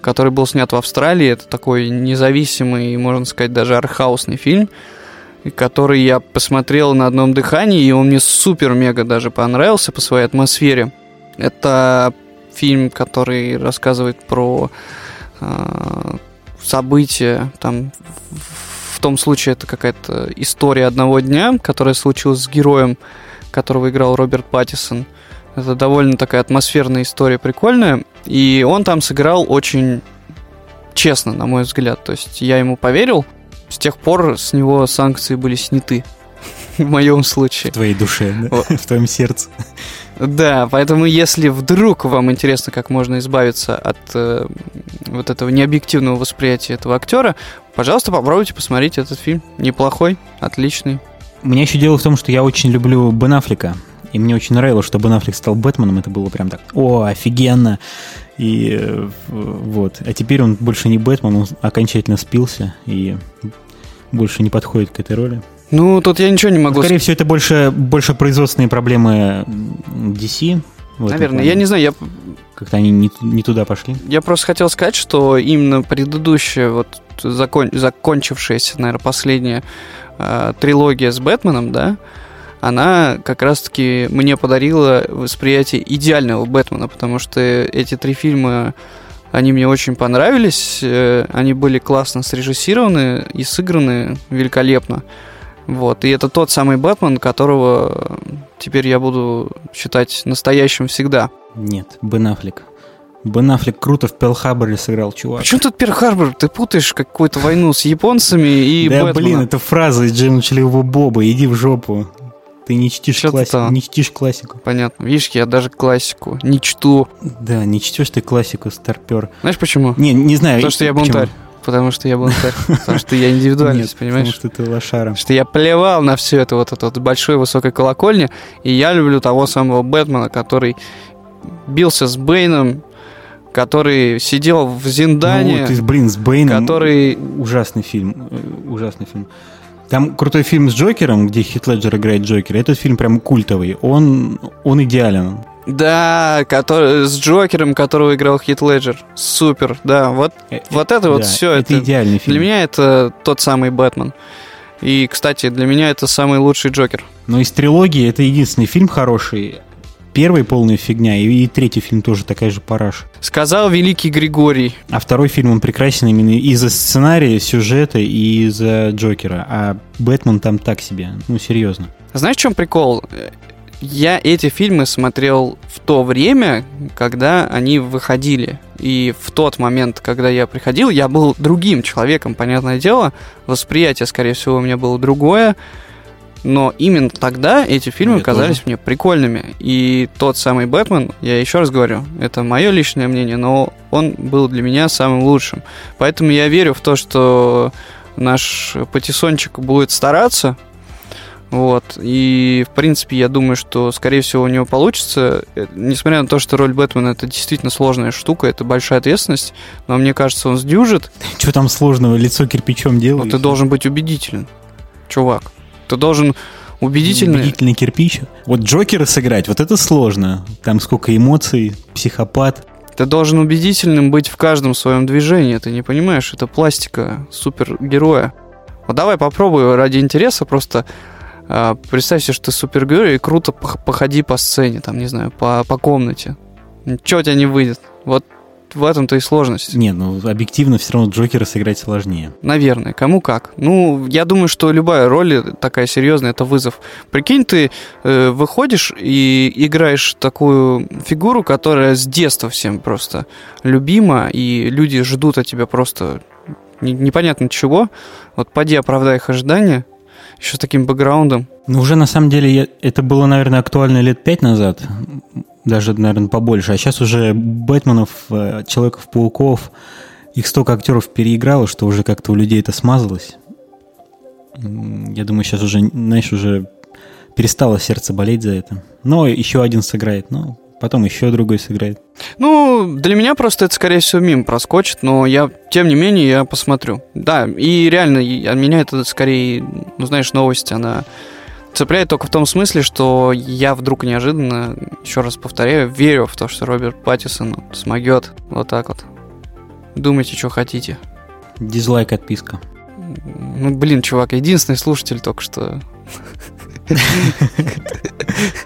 который был снят в Австралии. Это такой независимый, можно сказать, даже архаусный фильм, который я посмотрел на одном дыхании, и он мне супер-мега даже понравился по своей атмосфере. Это фильм, который рассказывает про э, события, там, в том случае это какая-то история одного дня, которая случилась с героем, которого играл Роберт Паттисон. Это довольно такая атмосферная история, прикольная. И он там сыграл очень честно, на мой взгляд. То есть я ему поверил. С тех пор с него санкции были сняты. В моем случае. В твоей душе, да? в твоем сердце. Да, поэтому если вдруг вам интересно, как можно избавиться от э, вот этого необъективного восприятия этого актера, пожалуйста, попробуйте посмотреть этот фильм. Неплохой, отличный. У меня еще дело в том, что я очень люблю Бен Аффлека. И мне очень нравилось, что Бен Аффлек стал Бэтменом. Это было прям так, о, офигенно. И э, вот. А теперь он больше не Бэтмен, он окончательно спился и больше не подходит к этой роли. Ну, тут я ничего не могу Скорее всего, это больше, больше производственные проблемы DC. Наверное, я не знаю, я... Как-то они не, не туда пошли. Я просто хотел сказать, что именно предыдущая, вот закон, закончившаяся, наверное, последняя э, трилогия с Бэтменом, да, она как раз-таки мне подарила восприятие идеального Бэтмена, потому что эти три фильма, они мне очень понравились, э, они были классно срежиссированы и сыграны великолепно. Вот, и это тот самый Бэтмен, которого теперь я буду считать настоящим всегда. Нет, Бен Аффлек. Бен Аффлек круто в Перл-Харборе сыграл, чувак. Почему тут Перл-Харбор? Ты путаешь какую-то войну с японцами и Да, блин, это фраза из Джеймса Челевого Боба, иди в жопу. Ты не чтишь, классику, не чтишь классику. Понятно. Видишь, я даже классику не чту. Да, не чтешь ты классику, старпер. Знаешь почему? Не, не знаю. Потому что я бунтарь. Потому что я бунтарь. Потому что я индивидуальность, понимаешь? Потому что ты лошара. Потому что я плевал на все это вот это вот большой высокой колокольни, и я люблю того самого Бэтмена, который бился с Бэйном, который сидел в Зиндане. Ну, ты, блин, с Бэйном. Который... Ужасный фильм. Э, ужасный фильм. Там крутой фильм с Джокером, где Хит Леджер играет Джокера. Этот фильм прям культовый. Он, он идеален. Да, который, с Джокером, которого играл Хит Леджер. Супер, да. Вот, э, вот это да, вот все. Это, это идеальный фильм. Для меня это тот самый Бэтмен. И, кстати, для меня это самый лучший Джокер. Но из трилогии это единственный фильм хороший первый полная фигня, и, и третий фильм тоже такая же параш. Сказал великий Григорий. А второй фильм, он прекрасен именно из-за сценария, сюжета и из-за Джокера. А Бэтмен там так себе. Ну, серьезно. Знаешь, в чем прикол? Я эти фильмы смотрел в то время, когда они выходили. И в тот момент, когда я приходил, я был другим человеком, понятное дело. Восприятие, скорее всего, у меня было другое. Но именно тогда эти фильмы Мне казались тоже. мне прикольными. И тот самый Бэтмен, я еще раз говорю, это мое личное мнение, но он был для меня самым лучшим. Поэтому я верю в то, что наш патиссончик будет стараться. Вот. И, в принципе, я думаю, что, скорее всего, у него получится. Э, несмотря на то, что роль Бэтмена это действительно сложная штука, это большая ответственность, но мне кажется, он сдюжит. Что там сложного? Лицо кирпичом делать? Ну, ты должен быть убедителен, чувак. Ты должен убедительный... Убедительный кирпич. Вот Джокера сыграть, вот это сложно. Там сколько эмоций, психопат. Ты должен убедительным быть в каждом своем движении. Ты не понимаешь, это пластика супергероя. Вот давай попробуй ради интереса просто э, представь себе, что ты супергерой и круто походи по сцене, там, не знаю, по, по комнате. Ничего у тебя не выйдет. Вот в этом-то и сложность. Не, ну объективно все равно Джокера сыграть сложнее. Наверное, кому как. Ну, я думаю, что любая роль такая серьезная это вызов. Прикинь, ты э, выходишь и играешь такую фигуру, которая с детства всем просто любима, и люди ждут от тебя просто непонятно чего. Вот поди оправдай их ожидания, еще с таким бэкграундом. Ну, уже на самом деле я, это было, наверное, актуально лет пять назад даже, наверное, побольше. А сейчас уже Бэтменов, э, Человеков-пауков, их столько актеров переиграло, что уже как-то у людей это смазалось. Я думаю, сейчас уже, знаешь, уже перестало сердце болеть за это. Но еще один сыграет, но потом еще другой сыграет. Ну, для меня просто это, скорее всего, мим проскочит, но я, тем не менее, я посмотрю. Да, и реально, и, меня это скорее, ну, знаешь, новость, она цепляет только в том смысле, что я вдруг неожиданно, еще раз повторяю, верю в то, что Роберт Паттисон смогет вот так вот. Думайте, что хотите. Дизлайк отписка. Ну, блин, чувак, единственный слушатель только что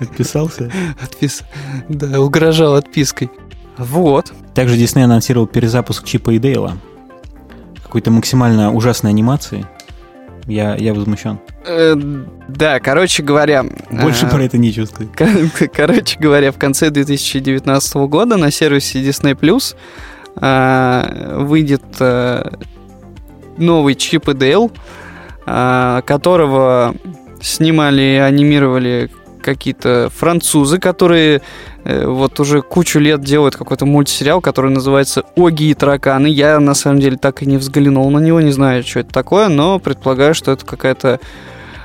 Отписался? Отпис... Да, угрожал отпиской. Вот. Также Дисней анонсировал перезапуск Чипа и Дейла. Какой-то максимально ужасной анимации. Я, я возмущен. Э, да, короче говоря... Больше э, про это нечего сказать. кор- Короче говоря, в конце 2019 года на сервисе Disney Plus э, выйдет э, новый Чип и Дейл, э, которого снимали и анимировали какие-то французы, которые э, вот уже кучу лет делают какой-то мультсериал, который называется «Оги и тараканы». Я, на самом деле, так и не взглянул на него, не знаю, что это такое, но предполагаю, что это какая-то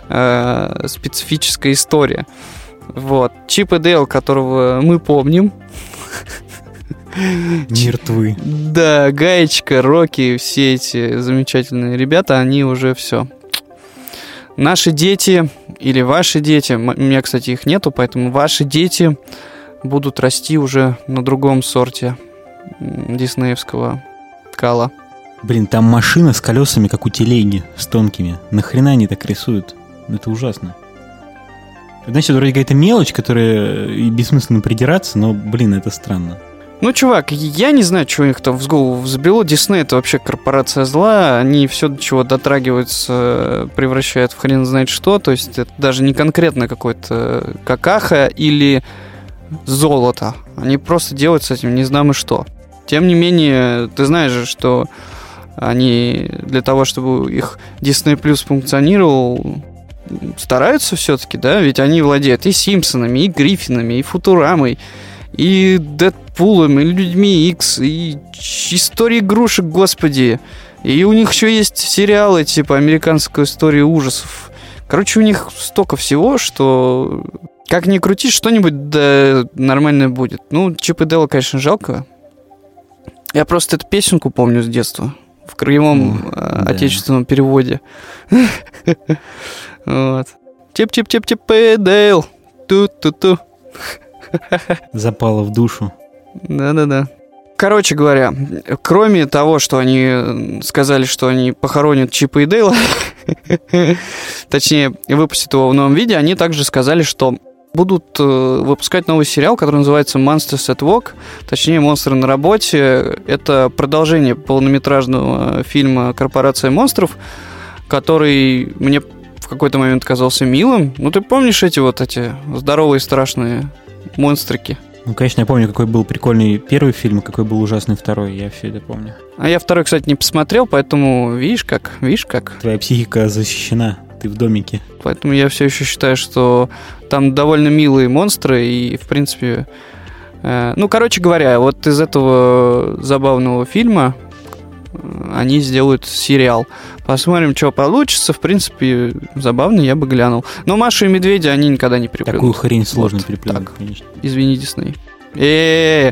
э, специфическая история. Вот. Чип и Дейл, которого мы помним. Мертвы. Да, Гаечка, Рокки, все эти замечательные ребята, они уже все. Наши дети или ваши дети, у меня, кстати, их нету, поэтому ваши дети будут расти уже на другом сорте диснеевского кала. Блин, там машина с колесами, как у телеги, с тонкими. Нахрена они так рисуют? Это ужасно. Значит, вроде какая-то мелочь, которая и бессмысленно придираться, но, блин, это странно. Ну, чувак, я не знаю, чего у них там в голову взбило. Дисней это вообще корпорация зла. Они все, до чего дотрагиваются, превращают в хрен знает что. То есть это даже не конкретно какой-то какаха или золото. Они просто делают с этим не знамо что. Тем не менее, ты знаешь же, что они для того, чтобы их Disney Plus функционировал, стараются все-таки, да? Ведь они владеют и Симпсонами, и Гриффинами, и Футурамой, и Дэдпулом, и Людьми Икс, и истории игрушек, господи. И у них еще есть сериалы типа «Американская история ужасов». Короче, у них столько всего, что как ни крути, что-нибудь да нормальное будет. Ну, Чип и Дейла, конечно, жалко. Я просто эту песенку помню с детства. В краевом О, э, да. отечественном переводе. Вот. Чип-чип-чип-чип и Дейл. Ту-ту-ту. Запало в душу. Да-да-да. Короче говоря, кроме того, что они сказали, что они похоронят Чипа и Дейла, точнее, выпустят его в новом виде, они также сказали, что будут э, выпускать новый сериал, который называется Monsters at Work, точнее, Монстры на работе. Это продолжение полнометражного фильма Корпорация монстров, который мне в какой-то момент казался милым. Ну, ты помнишь эти вот эти здоровые страшные монстрики? Ну, конечно, я помню, какой был прикольный первый фильм, и какой был ужасный второй. Я все это помню. А я второй, кстати, не посмотрел, поэтому видишь как, видишь как. Твоя психика защищена. Ты в домике. Поэтому я все еще считаю, что там довольно милые монстры и, в принципе... э, ну, короче говоря, вот из этого забавного фильма э, они сделают сериал. Посмотрим, что получится. В принципе, забавно, я бы глянул. Но Машу и Медведя они никогда не переплюнут. Такую хрень сложно Вот переплюнуть, так. конечно. Извини, Дисней. э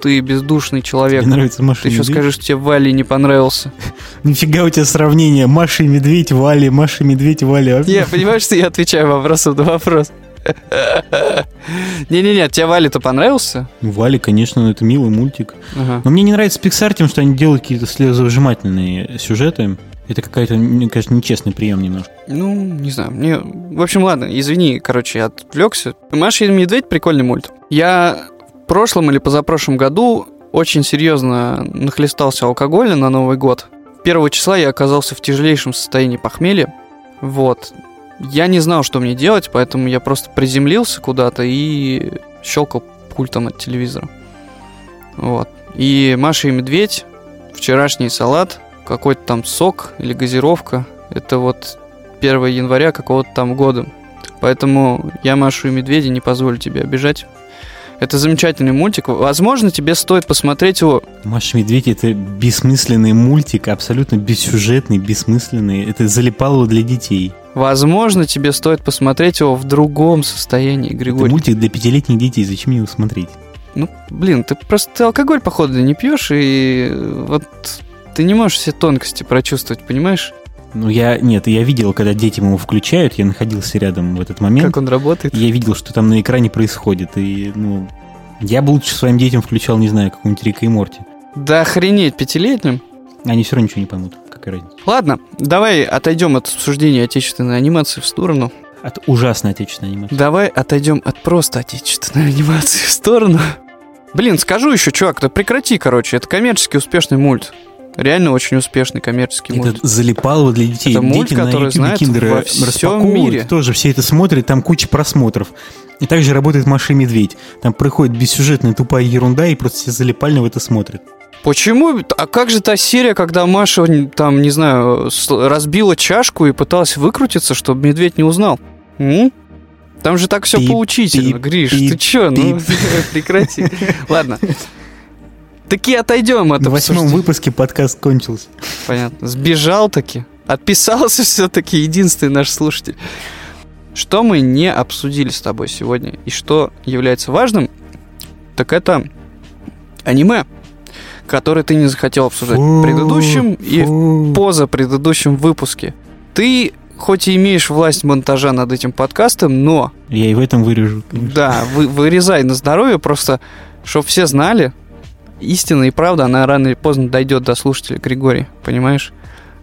ты бездушный человек. Мне нравится Маша Ты еще Медведь. скажешь, что тебе Вали не понравился. Нифига у тебя сравнение. Маша и Медведь, Вали, Маша и Медведь, Вали. Я понимаю, что я отвечаю вопросом на вопрос. Не-не-не, тебе Вали-то понравился? Вали, конечно, ну, это милый мультик. Ага. Но мне не нравится Pixar тем, что они делают какие-то слезовыжимательные сюжеты. Это какая-то, мне кажется, нечестный прием немножко. Ну, не знаю. Мне... В общем, ладно, извини, короче, я отвлекся. Маша и Медведь прикольный мульт. Я в прошлом или позапрошлом году очень серьезно нахлестался алкоголя на Новый год. Первого числа я оказался в тяжелейшем состоянии похмелья. Вот. Я не знал, что мне делать, поэтому я просто приземлился куда-то и щелкал пультом от телевизора. Вот. И Маша и Медведь, вчерашний салат, какой-то там сок или газировка. Это вот 1 января какого-то там года. Поэтому я Машу и Медведя не позволю тебе обижать. Это замечательный мультик. Возможно, тебе стоит посмотреть его. Маша Медведь это бессмысленный мультик, абсолютно бессюжетный, бессмысленный. Это залипало для детей. Возможно, тебе стоит посмотреть его в другом состоянии, Это Григорий. мультик для пятилетних детей, зачем его смотреть? Ну, блин, ты просто алкоголь, походу, не пьешь, и вот ты не можешь все тонкости прочувствовать, понимаешь? Ну, я, нет, я видел, когда дети ему включают, я находился рядом в этот момент. Как он работает? Я видел, что там на экране происходит, и, ну, я бы лучше своим детям включал, не знаю, какого-нибудь Рика и Морти. Да охренеть, пятилетним. Они все равно ничего не поймут, какая разница. Ладно, давай отойдем от обсуждения отечественной анимации в сторону. От ужасной отечественной анимации. Давай отойдем от просто отечественной анимации в сторону. Блин, скажу еще, чувак, да прекрати, короче, это коммерчески успешный мульт. Реально очень успешный коммерческий Это мульт. залипалово для детей. Это мульт, Дети на который YouTube знают во всем мире. тоже все это смотрят, там куча просмотров. И также работает Маша и Медведь. Там проходит бессюжетная тупая ерунда, и просто все залипально в это смотрят. Почему? А как же та серия, когда Маша, там, не знаю, разбила чашку и пыталась выкрутиться, чтобы медведь не узнал? М? Там же так все Пип, поучительно, пип, Гриш, пип, ты чё? Ну, прекрати. Ладно. Таки отойдем от На восьмом обсуждения. выпуске подкаст кончился. Понятно. Сбежал таки. Отписался все-таки единственный наш слушатель. Что мы не обсудили с тобой сегодня и что является важным, так это аниме, которое ты не захотел обсуждать в предыдущем и в Фу. позапредыдущем выпуске. Ты хоть и имеешь власть монтажа над этим подкастом, но Я и в этом вырежу. конечно. да, вы, вырезай на здоровье, просто чтобы все знали, истина и правда, она рано или поздно дойдет до слушателя Григорий, понимаешь?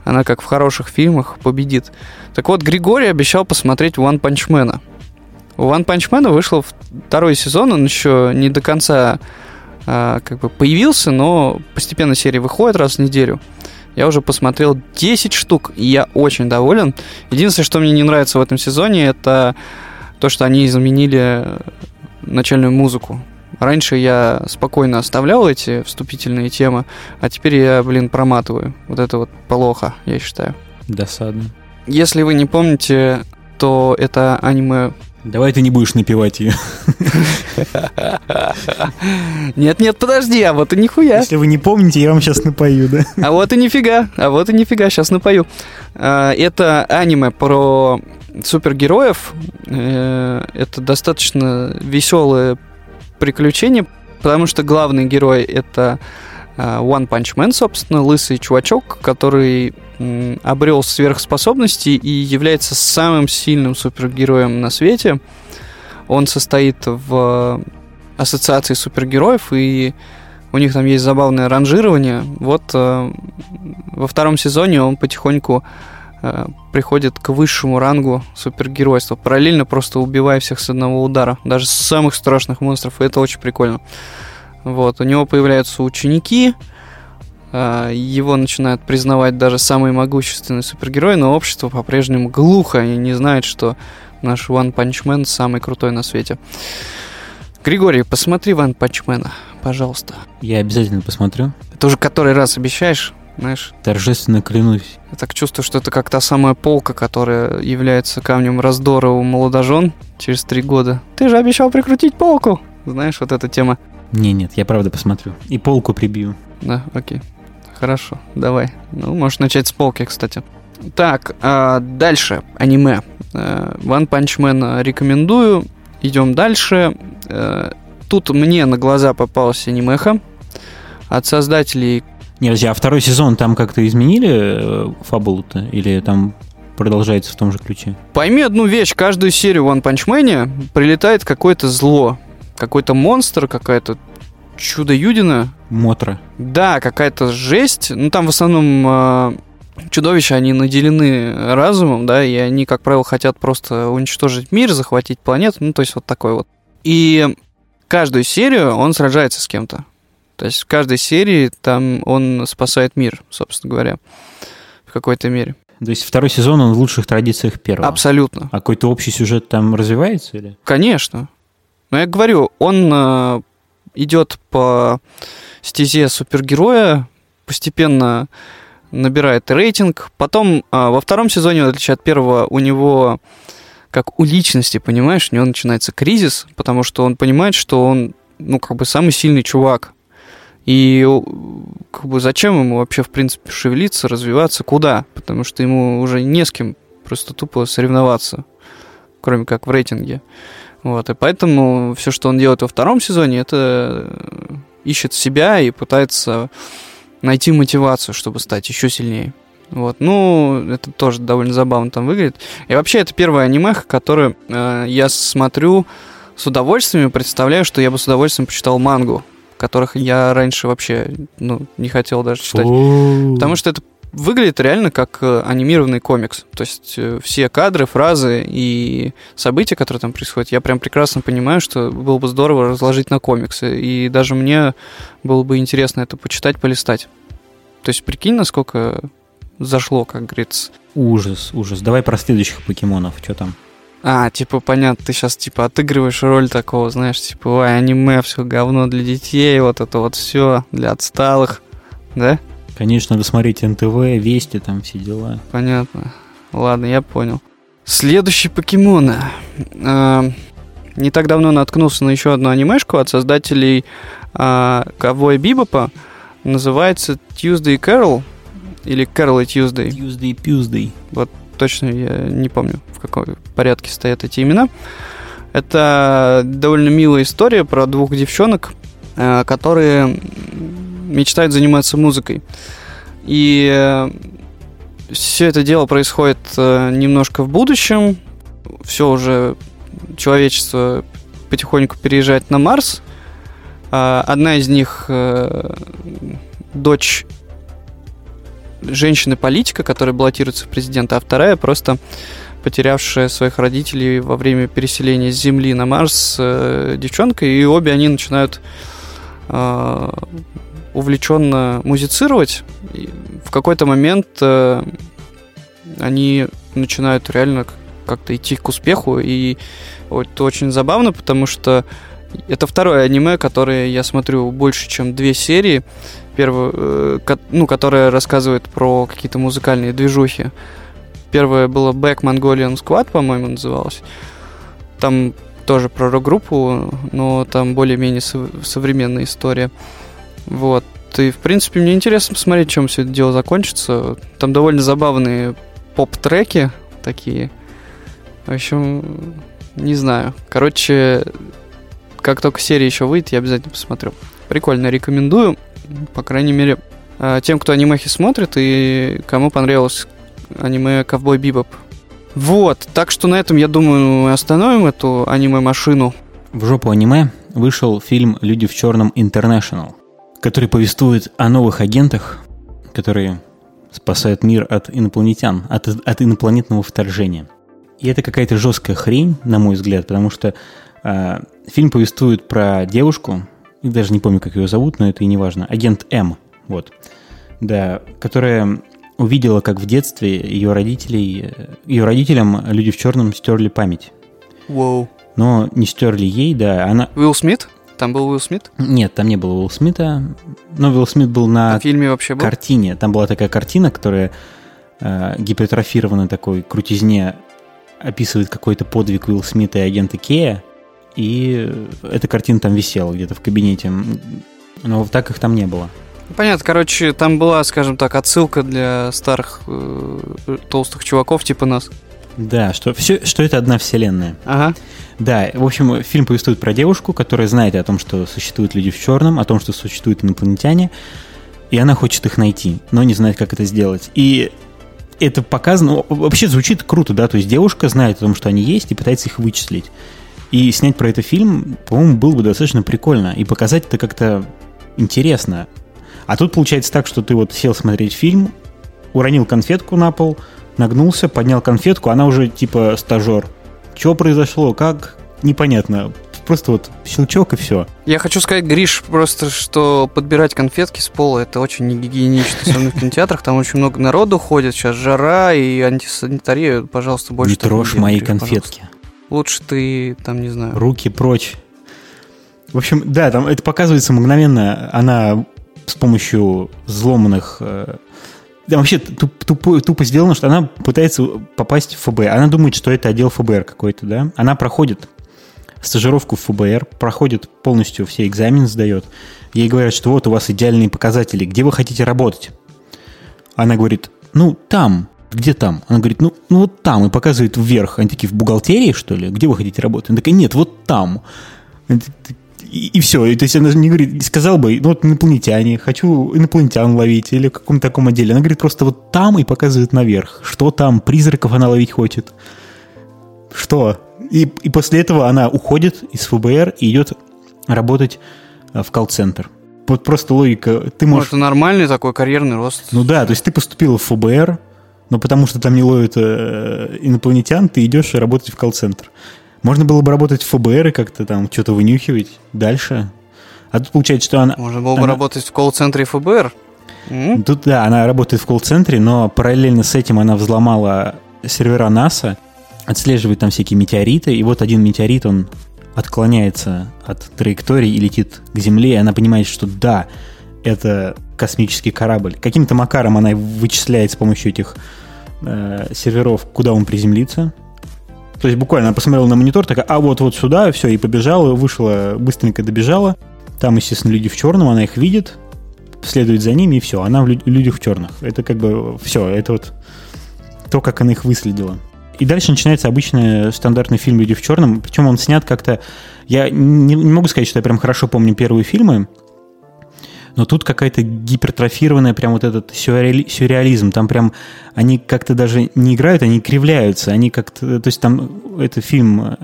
Она как в хороших фильмах победит. Так вот, Григорий обещал посмотреть One Punch Man. У One Punch Man вышел второй сезон, он еще не до конца а, как бы появился, но постепенно серии выходят раз в неделю. Я уже посмотрел 10 штук, и я очень доволен. Единственное, что мне не нравится в этом сезоне, это то, что они изменили начальную музыку. Раньше я спокойно оставлял эти вступительные темы, а теперь я, блин, проматываю. Вот это вот плохо, я считаю. Досадно. Если вы не помните, то это аниме... Давай ты не будешь напевать ее. Нет-нет, подожди, а вот и нихуя. Если вы не помните, я вам сейчас напою, да? А вот и нифига, а вот и нифига, сейчас напою. А, Это аниме про супергероев. Э, Это достаточно веселое приключение, потому что главный герой это а, One Punch Man, собственно, лысый чувачок, который обрел сверхспособности и является самым сильным супергероем на свете. Он состоит в ассоциации супергероев, и у них там есть забавное ранжирование. Вот э, во втором сезоне он потихоньку э, приходит к высшему рангу супергеройства, параллельно просто убивая всех с одного удара, даже самых страшных монстров, и это очень прикольно. Вот, у него появляются ученики, э, его начинают признавать даже самые могущественные супергерои, но общество по-прежнему глухо и не знает, что наш One Punch Man самый крутой на свете. Григорий, посмотри One Punch Man, пожалуйста. Я обязательно посмотрю. Это уже который раз обещаешь, знаешь? Торжественно клянусь. Я так чувствую, что это как та самая полка, которая является камнем раздора у молодожен через три года. Ты же обещал прикрутить полку. Знаешь, вот эта тема. Не, нет, я правда посмотрю. И полку прибью. Да, окей. Хорошо, давай. Ну, можешь начать с полки, кстати. Так, а, дальше. Аниме. Э, One Punch Man рекомендую. Идем дальше. Э, Тут мне на глаза попалась анимеха от создателей Не, подожди, а второй сезон там как-то изменили э, фабулу-то? Или там продолжается в том же ключе? Пойми одну вещь, каждую серию One Punch Man прилетает какое-то зло, какой-то монстр, какая-то чудо-юдина. Мотра. Да, какая-то жесть. Ну, там в основном э, чудовища, они наделены разумом, да, и они, как правило, хотят просто уничтожить мир, захватить планету, ну, то есть вот такой вот. И каждую серию он сражается с кем-то. То есть в каждой серии там он спасает мир, собственно говоря, в какой-то мере. То есть второй сезон, он в лучших традициях первого. Абсолютно. А какой-то общий сюжет там развивается? Или? Конечно. Но я говорю, он э, идет по стезе супергероя, постепенно набирает рейтинг. Потом э, во втором сезоне, в отличие от первого, у него, как у личности, понимаешь, у него начинается кризис, потому что он понимает, что он, ну, как бы самый сильный чувак. И э, как бы зачем ему вообще, в принципе, шевелиться, развиваться, куда? Потому что ему уже не с кем просто тупо соревноваться, кроме как в рейтинге. Вот, и поэтому все, что он делает во втором сезоне, это э, ищет себя и пытается найти мотивацию, чтобы стать еще сильнее. Вот, ну, это тоже довольно забавно там выглядит. И вообще, это первое аниме, которое э, я смотрю с удовольствием и представляю, что я бы с удовольствием почитал мангу, которых я раньше вообще ну, не хотел даже читать. Потому что это выглядит реально как э, анимированный комикс. То есть э, все кадры, фразы и события, которые там происходят, я прям прекрасно понимаю, что было бы здорово разложить на комиксы. И даже мне было бы интересно это почитать, полистать. То есть прикинь, насколько зашло, как говорится. Ужас, ужас. Давай про следующих покемонов. Что там? А, типа, понятно, ты сейчас, типа, отыгрываешь роль такого, знаешь, типа, ой, аниме, все говно для детей, вот это вот все для отсталых, да? Конечно, надо смотреть НТВ, Вести, там все дела. Понятно. Ладно, я понял. Следующий покемон. А, не так давно наткнулся на еще одну анимешку от создателей а, Ковбоя Бибопа. Называется Tuesday Carol или Carol и Tuesday. Tuesday, Tuesday. Точно я не помню, в каком порядке стоят эти имена. Это довольно милая история про двух девчонок, э, которые мечтают заниматься музыкой. И все это дело происходит э, немножко в будущем. Все уже человечество потихоньку переезжает на Марс. Одна из них э, дочь женщины-политика, которая баллотируется в президента, а вторая просто потерявшая своих родителей во время переселения с Земли на Марс э, девчонка, и обе они начинают э, увлеченно музицировать. И в какой-то момент э, они начинают реально как-то идти к успеху, и это очень забавно, потому что это второе аниме, которое я смотрю больше, чем две серии первую, э, ну, которая рассказывает про какие-то музыкальные движухи. Первое было Back Mongolian Squad, по-моему, называлось. Там тоже про рок-группу, но там более-менее сов- современная история. Вот. И, в принципе, мне интересно посмотреть, чем все это дело закончится. Там довольно забавные поп-треки такие. В общем, не знаю. Короче, как только серия еще выйдет, я обязательно посмотрю. Прикольно, рекомендую. По крайней мере, э, тем, кто анимехи смотрит и кому понравилось аниме Ковбой Бибоп. Вот, так что на этом, я думаю, мы остановим эту аниме-машину. В жопу аниме вышел фильм «Люди в черном International», который повествует о новых агентах, которые спасают мир от инопланетян, от, от инопланетного вторжения. И это какая-то жесткая хрень, на мой взгляд, потому что э, фильм повествует про девушку, и даже не помню, как ее зовут, но это и не важно, агент М, вот, да, которая увидела, как в детстве ее родителей, ее родителям люди в черном стерли память. Воу. Но не стерли ей, да, она... Уилл Смит? Там был Уилл Смит? Нет, там не было Уилл Смита, но Уилл Смит был на В фильме вообще был? картине. Там была такая картина, которая э, гипертрофированной такой крутизне описывает какой-то подвиг Уилл Смита и агента Кея. И эта картина там висела где-то в кабинете. Но так их там не было. Понятно, короче, там была, скажем так, отсылка для старых э, толстых чуваков типа нас. Да, что, все, что это одна вселенная. Ага. Да, в общем, фильм повествует про девушку, которая знает о том, что существуют люди в черном, о том, что существуют инопланетяне, и она хочет их найти, но не знает, как это сделать. И это показано, вообще звучит круто, да, то есть девушка знает о том, что они есть, и пытается их вычислить. И снять про это фильм, по-моему, было бы достаточно прикольно, и показать это как-то интересно. А тут получается так, что ты вот сел смотреть фильм, уронил конфетку на пол, нагнулся, поднял конфетку, она уже типа стажер. Что произошло, как, непонятно. Просто вот щелчок и все. Я хочу сказать, Гриш, просто, что подбирать конфетки с пола это очень негигиенично, особенно в кинотеатрах. Там очень много народу ходит, сейчас жара и антисанитария. Пожалуйста, больше не трожь мои конфетки. Лучше ты, там, не знаю. Руки прочь. В общем, да, там это показывается мгновенно. Она с помощью взломанных... э, вообще туп- тупо, тупо сделано, что она пытается попасть в ФБР. Она думает, что это отдел ФБР какой-то, да? Она проходит стажировку в ФБР, проходит полностью все экзамены, сдает. Ей говорят, что вот у вас идеальные показатели, где вы хотите работать? Она говорит, ну, там. Где там? Она говорит, ну, ну вот там, и показывает вверх. Они такие, в бухгалтерии, что ли? Где вы хотите работать? Она такая, нет, вот там. И, и все. И, то есть она не говорит, сказал бы, ну вот инопланетяне, хочу инопланетян ловить или в каком-то таком отделе. Она говорит просто вот там и показывает наверх. Что там? Призраков она ловить хочет. Что? И, и после этого она уходит из ФБР и идет работать э, в колл-центр. Вот просто логика. Ты можешь... Это нормальный такой карьерный рост. Ну да, то есть ты поступила в ФБР, но потому что там не ловят э, инопланетян, ты идешь работать в колл-центр. Можно было бы работать в ФБР и как-то там что-то вынюхивать дальше. А тут получается, что она... Можно было бы она... работать в колл-центре ФБР. Mm? Тут, да, она работает в колл-центре, но параллельно с этим она взломала сервера НАСА, отслеживает там всякие метеориты, и вот один метеорит, он отклоняется от траектории и летит к Земле, и она понимает, что да, это космический корабль. Каким-то макаром она вычисляет с помощью этих э, серверов, куда он приземлится. То есть буквально она посмотрела на монитор, такая, а вот вот сюда, все, и побежала, вышла, быстренько добежала. Там, естественно, люди в черном, она их видит, следует за ними, и все, она в людях в черных. Это как бы все, это вот то, как она их выследила. И дальше начинается обычный стандартный фильм «Люди в черном», причем он снят как-то... Я не, не могу сказать, что я прям хорошо помню первые фильмы, но тут какая-то гипертрофированная прям вот этот сюрреализм. Там прям они как-то даже не играют, они кривляются. Они как-то... То есть там это фильм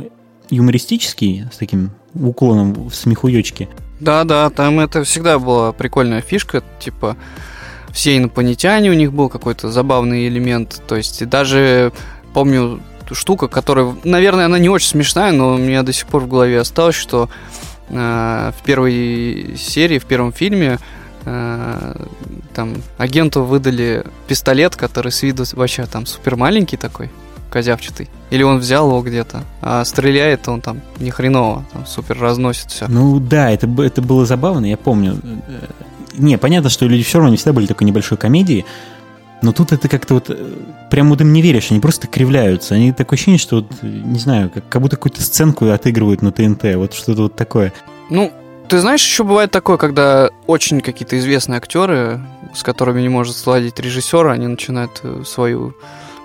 юмористический, с таким уклоном в смехуёчки. Да-да, там это всегда была прикольная фишка, типа все инопланетяне, у них был какой-то забавный элемент, то есть даже помню штука, которая, наверное, она не очень смешная, но у меня до сих пор в голове осталось, что э, в первой серии, в первом фильме э, там агенту выдали пистолет, который с виду вообще там супер маленький такой, козявчатый. Или он взял его где-то, а стреляет он там ни хреново, там супер разносит все. Ну да, это, это было забавно, я помню. Не, понятно, что люди все равно не всегда были такой небольшой комедией, но тут это как-то вот... Э, прям вот им не веришь, они просто кривляются. Они такое ощущение, что вот, не знаю, как, как будто какую-то сценку отыгрывают на ТНТ. Вот что-то вот такое. Ну, ты знаешь, еще бывает такое, когда очень какие-то известные актеры, с которыми не может сладить режиссер, они начинают э, свою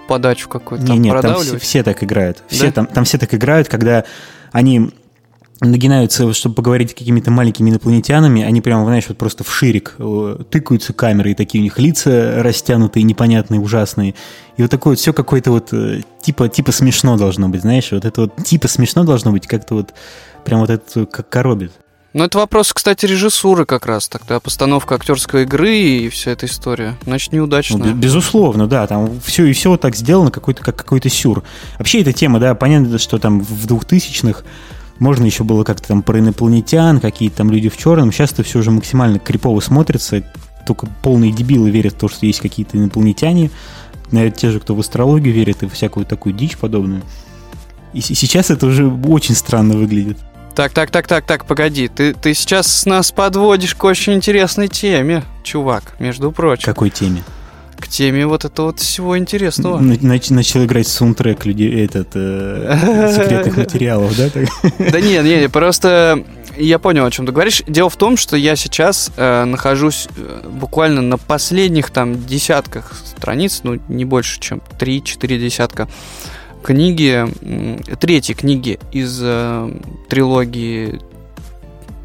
подачу какую-то не, там нет, там все, все так играют. Все, да? там, там все так играют, когда они нагинаются, чтобы поговорить с какими-то маленькими инопланетянами, они прямо, знаешь, вот просто в ширик э, тыкаются камеры, и такие у них лица растянутые, непонятные, ужасные. И вот такое вот все какое-то вот э, типа, типа смешно должно быть, знаешь, вот это вот типа смешно должно быть, как-то вот прям вот это как коробит. Ну, это вопрос, кстати, режиссуры как раз тогда, постановка актерской игры и вся эта история. Значит, неудачно. Ну, безусловно, да, там все и все вот так сделано, какой-то, как какой-то сюр. Вообще эта тема, да, понятно, что там в двухтысячных можно еще было как-то там про инопланетян, какие-то там люди в черном. Сейчас это все уже максимально крипово смотрится. Только полные дебилы верят в то, что есть какие-то инопланетяне. Наверное, те же, кто в астрологию верит и всякую такую дичь подобную. И сейчас это уже очень странно выглядит. Так, так, так, так, так, погоди. Ты, ты сейчас нас подводишь к очень интересной теме, чувак, между прочим. Какой теме? К теме вот этого вот всего интересного. Нач, начал играть саундтрек людей, этот, э, секретных материалов, да? Да нет, нет, просто я понял, о чем ты говоришь. Дело в том, что я сейчас э, нахожусь э, буквально на последних там десятках страниц, ну, не больше, чем 3-4 десятка книги, третьей книги из э, трилогии,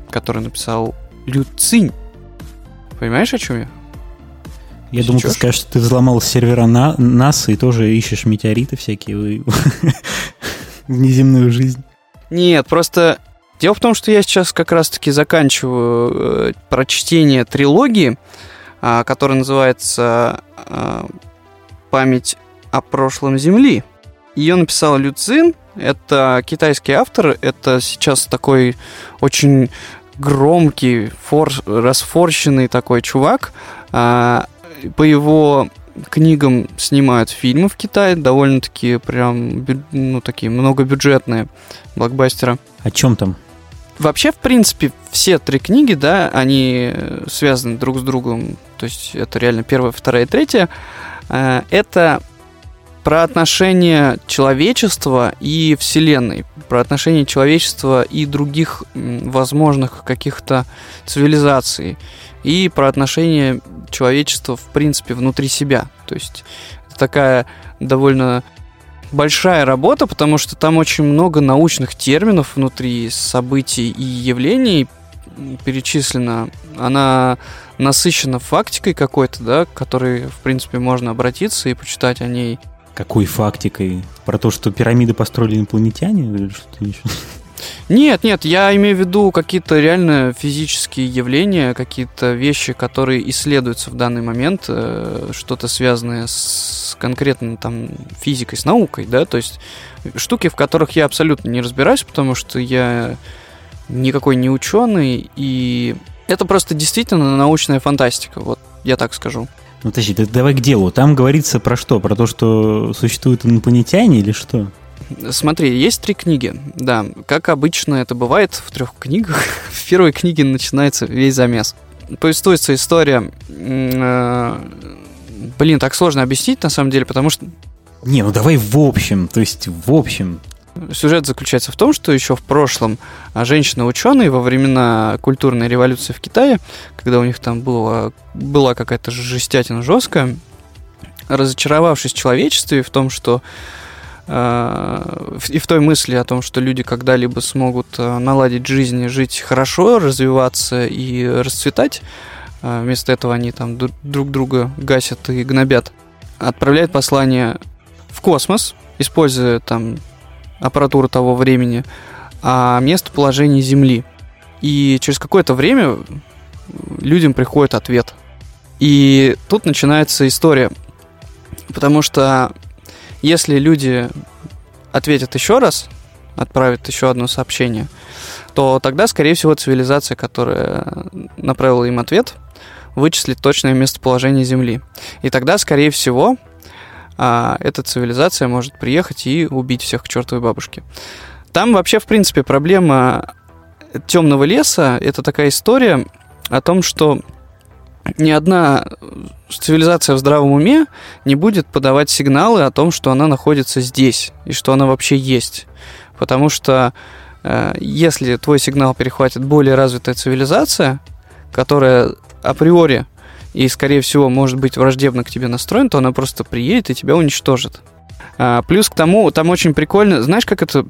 которую написал Лю Цинь. Понимаешь, о чем я? Я думал, ты скажешь, что ты взломал сервера на, НАСА и тоже ищешь метеориты всякие в внеземную жизнь. Нет, просто дело в том, что я сейчас как раз-таки заканчиваю э, прочтение трилогии, э, которая называется э, «Память о прошлом Земли». Ее написал Люцин, это китайский автор, это сейчас такой очень громкий, фор, расфорщенный такой чувак. А, по его книгам снимают фильмы в Китае, довольно-таки прям, ну, такие многобюджетные блокбастеры. О чем там? Вообще, в принципе, все три книги, да, они связаны друг с другом. То есть это реально первая, вторая и третья. Э, это про отношения человечества и Вселенной, про отношения человечества и других возможных каких-то цивилизаций и про отношения человечества, в принципе, внутри себя. То есть это такая довольно большая работа, потому что там очень много научных терминов внутри событий и явлений перечислено. Она насыщена фактикой какой-то, да, которой, в принципе, можно обратиться и почитать о ней. Какой фактикой? Про то, что пирамиды построили инопланетяне или что-то еще? Нет, нет, я имею в виду какие-то реально физические явления, какие-то вещи, которые исследуются в данный момент, э, что-то связанное с конкретно там физикой, с наукой, да, то есть штуки, в которых я абсолютно не разбираюсь, потому что я никакой не ученый, и это просто действительно научная фантастика, вот я так скажу. Ну, подожди, давай к делу. Там говорится про что? Про то, что существуют инопланетяне или что? Смотри, есть три книги. Да, как обычно это бывает в трех книгах. В первой книге начинается весь замес. Повествуется история... Э, блин, так сложно объяснить на самом деле, потому что... Не, ну давай в общем, то есть в общем. Сюжет заключается в том, что еще в прошлом женщины-ученые во времена культурной революции в Китае, когда у них там было, была какая-то жестятина жесткая, разочаровавшись в человечестве в том, что и в той мысли о том, что люди когда-либо смогут э, наладить жизнь, жить хорошо, развиваться и расцветать, э, вместо этого они там друг друга гасят и гнобят, отправляет послание в космос, используя там аппаратуру того времени, а местоположение Земли. И через какое-то время людям приходит ответ. И тут начинается история. Потому что если люди ответят еще раз, отправят еще одно сообщение, то тогда, скорее всего, цивилизация, которая направила им ответ, вычислит точное местоположение Земли. И тогда, скорее всего, а, эта цивилизация может приехать и убить всех к чертовой бабушке. Там вообще, в принципе, проблема темного леса – это такая история о том, что ни одна цивилизация в здравом уме не будет подавать сигналы о том, что она находится здесь и что она вообще есть. Потому что э, если твой сигнал перехватит более развитая цивилизация, которая априори и, скорее всего, может быть враждебно к тебе настроен, то она просто приедет и тебя уничтожит. А, плюс к тому, там очень прикольно, знаешь, как это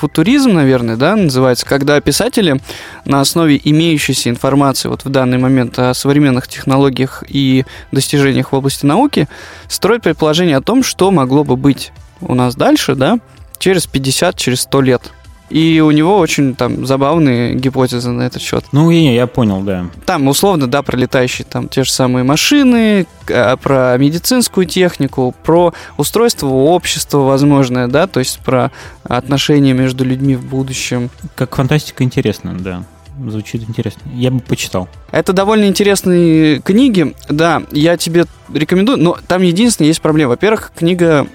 футуризм, наверное, да, называется, когда писатели на основе имеющейся информации вот в данный момент о современных технологиях и достижениях в области науки строят предположение о том, что могло бы быть у нас дальше, да, через 50, через 100 лет. И у него очень там забавные гипотезы на этот счет. Ну, я, я понял, да. Там, условно, да, пролетающие там те же самые машины, а, про медицинскую технику, про устройство общества возможное, да, то есть про отношения между людьми в будущем. Как фантастика интересно, да. Звучит интересно. Я бы почитал. Это довольно интересные книги. Да, я тебе рекомендую, но там единственное есть проблема. Во-первых, книга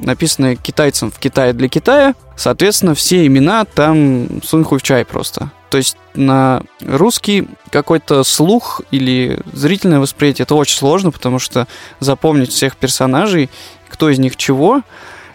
написанные китайцам в Китае для Китая. Соответственно, все имена там суньхуй в чай просто. То есть на русский какой-то слух или зрительное восприятие это очень сложно, потому что запомнить всех персонажей, кто из них чего,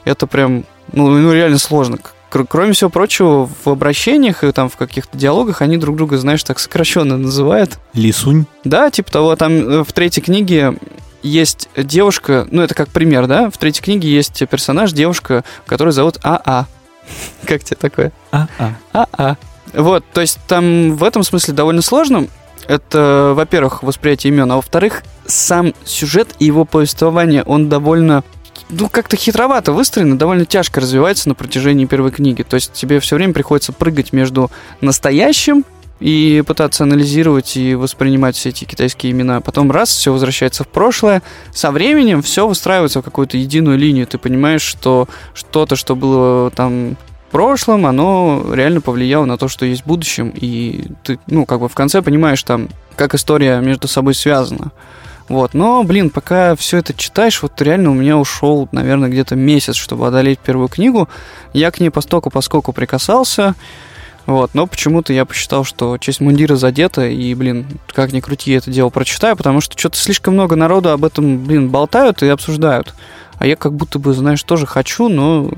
это прям, ну, ну реально сложно. Кроме всего прочего, в обращениях и там в каких-то диалогах они друг друга, знаешь, так сокращенно называют. Лисунь? Да, типа того, там э, в третьей книге есть девушка, ну это как пример, да, в третьей книге есть персонаж, девушка, которую зовут АА. Как тебе такое? АА. АА. Вот, то есть там в этом смысле довольно сложно. Это, во-первых, восприятие имен, а во-вторых, сам сюжет и его повествование, он довольно ну, как-то хитровато выстроено, довольно тяжко развивается на протяжении первой книги. То есть тебе все время приходится прыгать между настоящим и пытаться анализировать и воспринимать все эти китайские имена. Потом раз, все возвращается в прошлое. Со временем все выстраивается в какую-то единую линию. Ты понимаешь, что что-то, что было там в прошлом, оно реально повлияло на то, что есть в будущем. И ты, ну, как бы в конце понимаешь там, как история между собой связана. Вот, но, блин, пока все это читаешь, вот реально у меня ушел, наверное, где-то месяц, чтобы одолеть первую книгу. Я к ней постоку поскольку прикасался, вот, но почему-то я посчитал, что честь мундира задета, и, блин, как ни крути, я это дело прочитаю, потому что что-то слишком много народу об этом, блин, болтают и обсуждают. А я как будто бы, знаешь, тоже хочу, но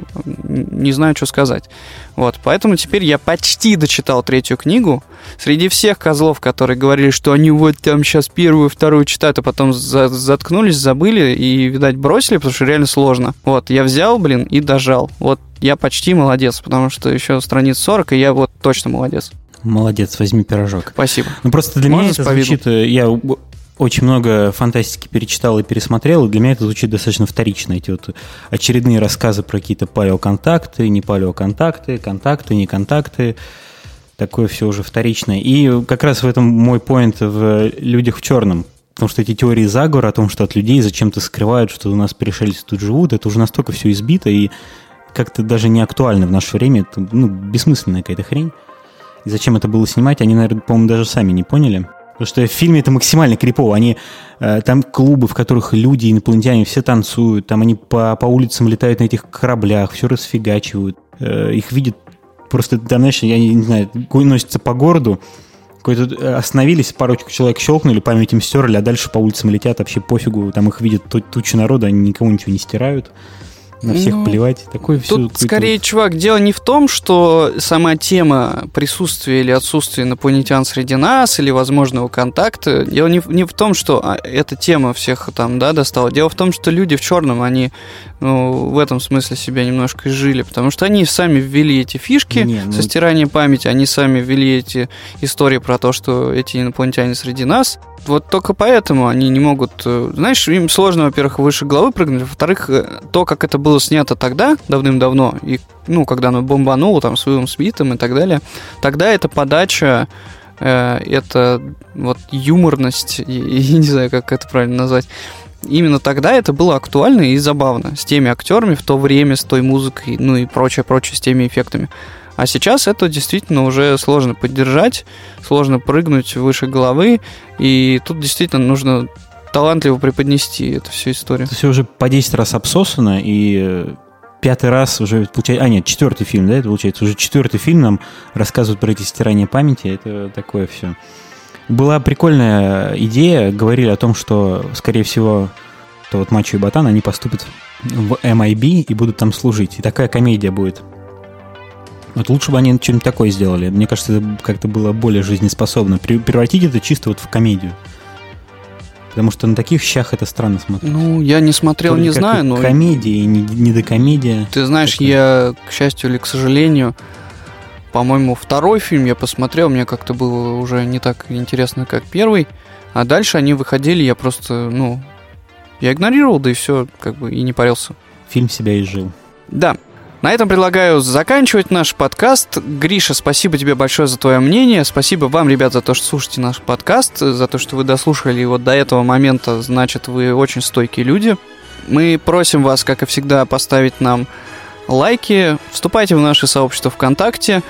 не знаю, что сказать. Вот, поэтому теперь я почти дочитал третью книгу. Среди всех козлов, которые говорили, что они вот там сейчас первую, вторую читают, а потом за заткнулись, забыли и, видать, бросили, потому что реально сложно. Вот, я взял, блин, и дожал. Вот, я почти молодец, потому что еще страниц 40, и я вот точно молодец. Молодец, возьми пирожок. Спасибо. Ну просто для Можно меня это звучит... Э, я очень много фантастики перечитал и пересмотрел, и для меня это звучит достаточно вторично. Эти вот очередные рассказы про какие-то палеоконтакты, не палеоконтакты, контакты, не контакты. Такое все уже вторичное. И как раз в этом мой поинт в «Людях в черном». Потому что эти теории заговора о том, что от людей зачем-то скрывают, что у нас пришельцы тут живут, это уже настолько все избито и как-то даже не актуально в наше время. Это ну, бессмысленная какая-то хрень. И зачем это было снимать, они, наверное, по-моему, даже сами не поняли. Потому что в фильме это максимально крипово. Они, э, там клубы, в которых люди, инопланетяне, все танцуют, там они по, по улицам летают на этих кораблях, все расфигачивают. Э, их видят просто, там, знаешь, я не, не знаю, носятся по городу, какой-то э, остановились, парочку человек щелкнули, память им стерли, а дальше по улицам летят, вообще пофигу, там их видят тучи народа, они никому ничего не стирают на всех ну, плевать. Такое все. Тут скорее, вот... чувак, дело не в том, что сама тема присутствия или отсутствия инопланетян среди нас, или возможного контакта, дело не, не в том, что а, эта тема всех там, да, достала. Дело в том, что люди в черном, они ну, в этом смысле себя немножко изжили, потому что они сами ввели эти фишки не, ну... со стиранием памяти, они сами ввели эти истории про то, что эти инопланетяне среди нас. Вот только поэтому они не могут... Э, знаешь, им сложно, во-первых, выше головы прыгнуть, во-вторых, э, то, как это было снято тогда, давным-давно, и, ну, когда оно бомбануло там с Уиллом Смитом и так далее, тогда эта подача э, это вот юморность, я не знаю, как это правильно назвать, именно тогда это было актуально и забавно с теми актерами в то время, с той музыкой, ну и прочее, прочее, с теми эффектами. А сейчас это действительно уже сложно поддержать, сложно прыгнуть выше головы, и тут действительно нужно талантливо преподнести эту всю историю. Это все уже по 10 раз обсосано, и э, пятый раз уже получается... А, нет, четвертый фильм, да, это получается? Уже четвертый фильм нам рассказывают про эти стирания памяти, это такое все. Была прикольная идея, говорили о том, что, скорее всего, то вот Мачо и Ботан, они поступят в MIB и будут там служить. И такая комедия будет. Вот лучше бы они что-нибудь такое сделали. Мне кажется, это как-то было более жизнеспособно. Превратить это чисто вот в комедию. Потому что на таких щах это странно смотреть. Ну, я не смотрел, Только не знаю, но... Комедия, не, не до комедия. Ты знаешь, такая. я, к счастью или к сожалению, по-моему, второй фильм я посмотрел, мне как-то было уже не так интересно, как первый. А дальше они выходили, я просто, ну, я игнорировал, да и все, как бы, и не парился. Фильм себя изжил. Да. На этом предлагаю заканчивать наш подкаст. Гриша, спасибо тебе большое за твое мнение. Спасибо вам, ребят, за то, что слушаете наш подкаст, за то, что вы дослушали его до этого момента. Значит, вы очень стойкие люди. Мы просим вас, как и всегда, поставить нам лайки, вступайте в наше сообщество ВКонтакте,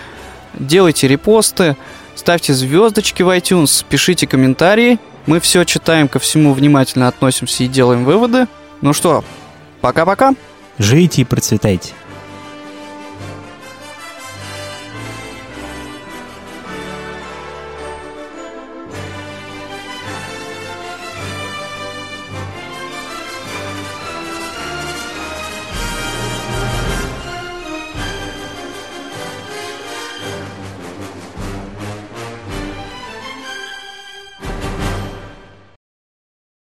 делайте репосты, ставьте звездочки в iTunes, пишите комментарии. Мы все читаем, ко всему внимательно относимся и делаем выводы. Ну что, пока-пока. Живите и процветайте.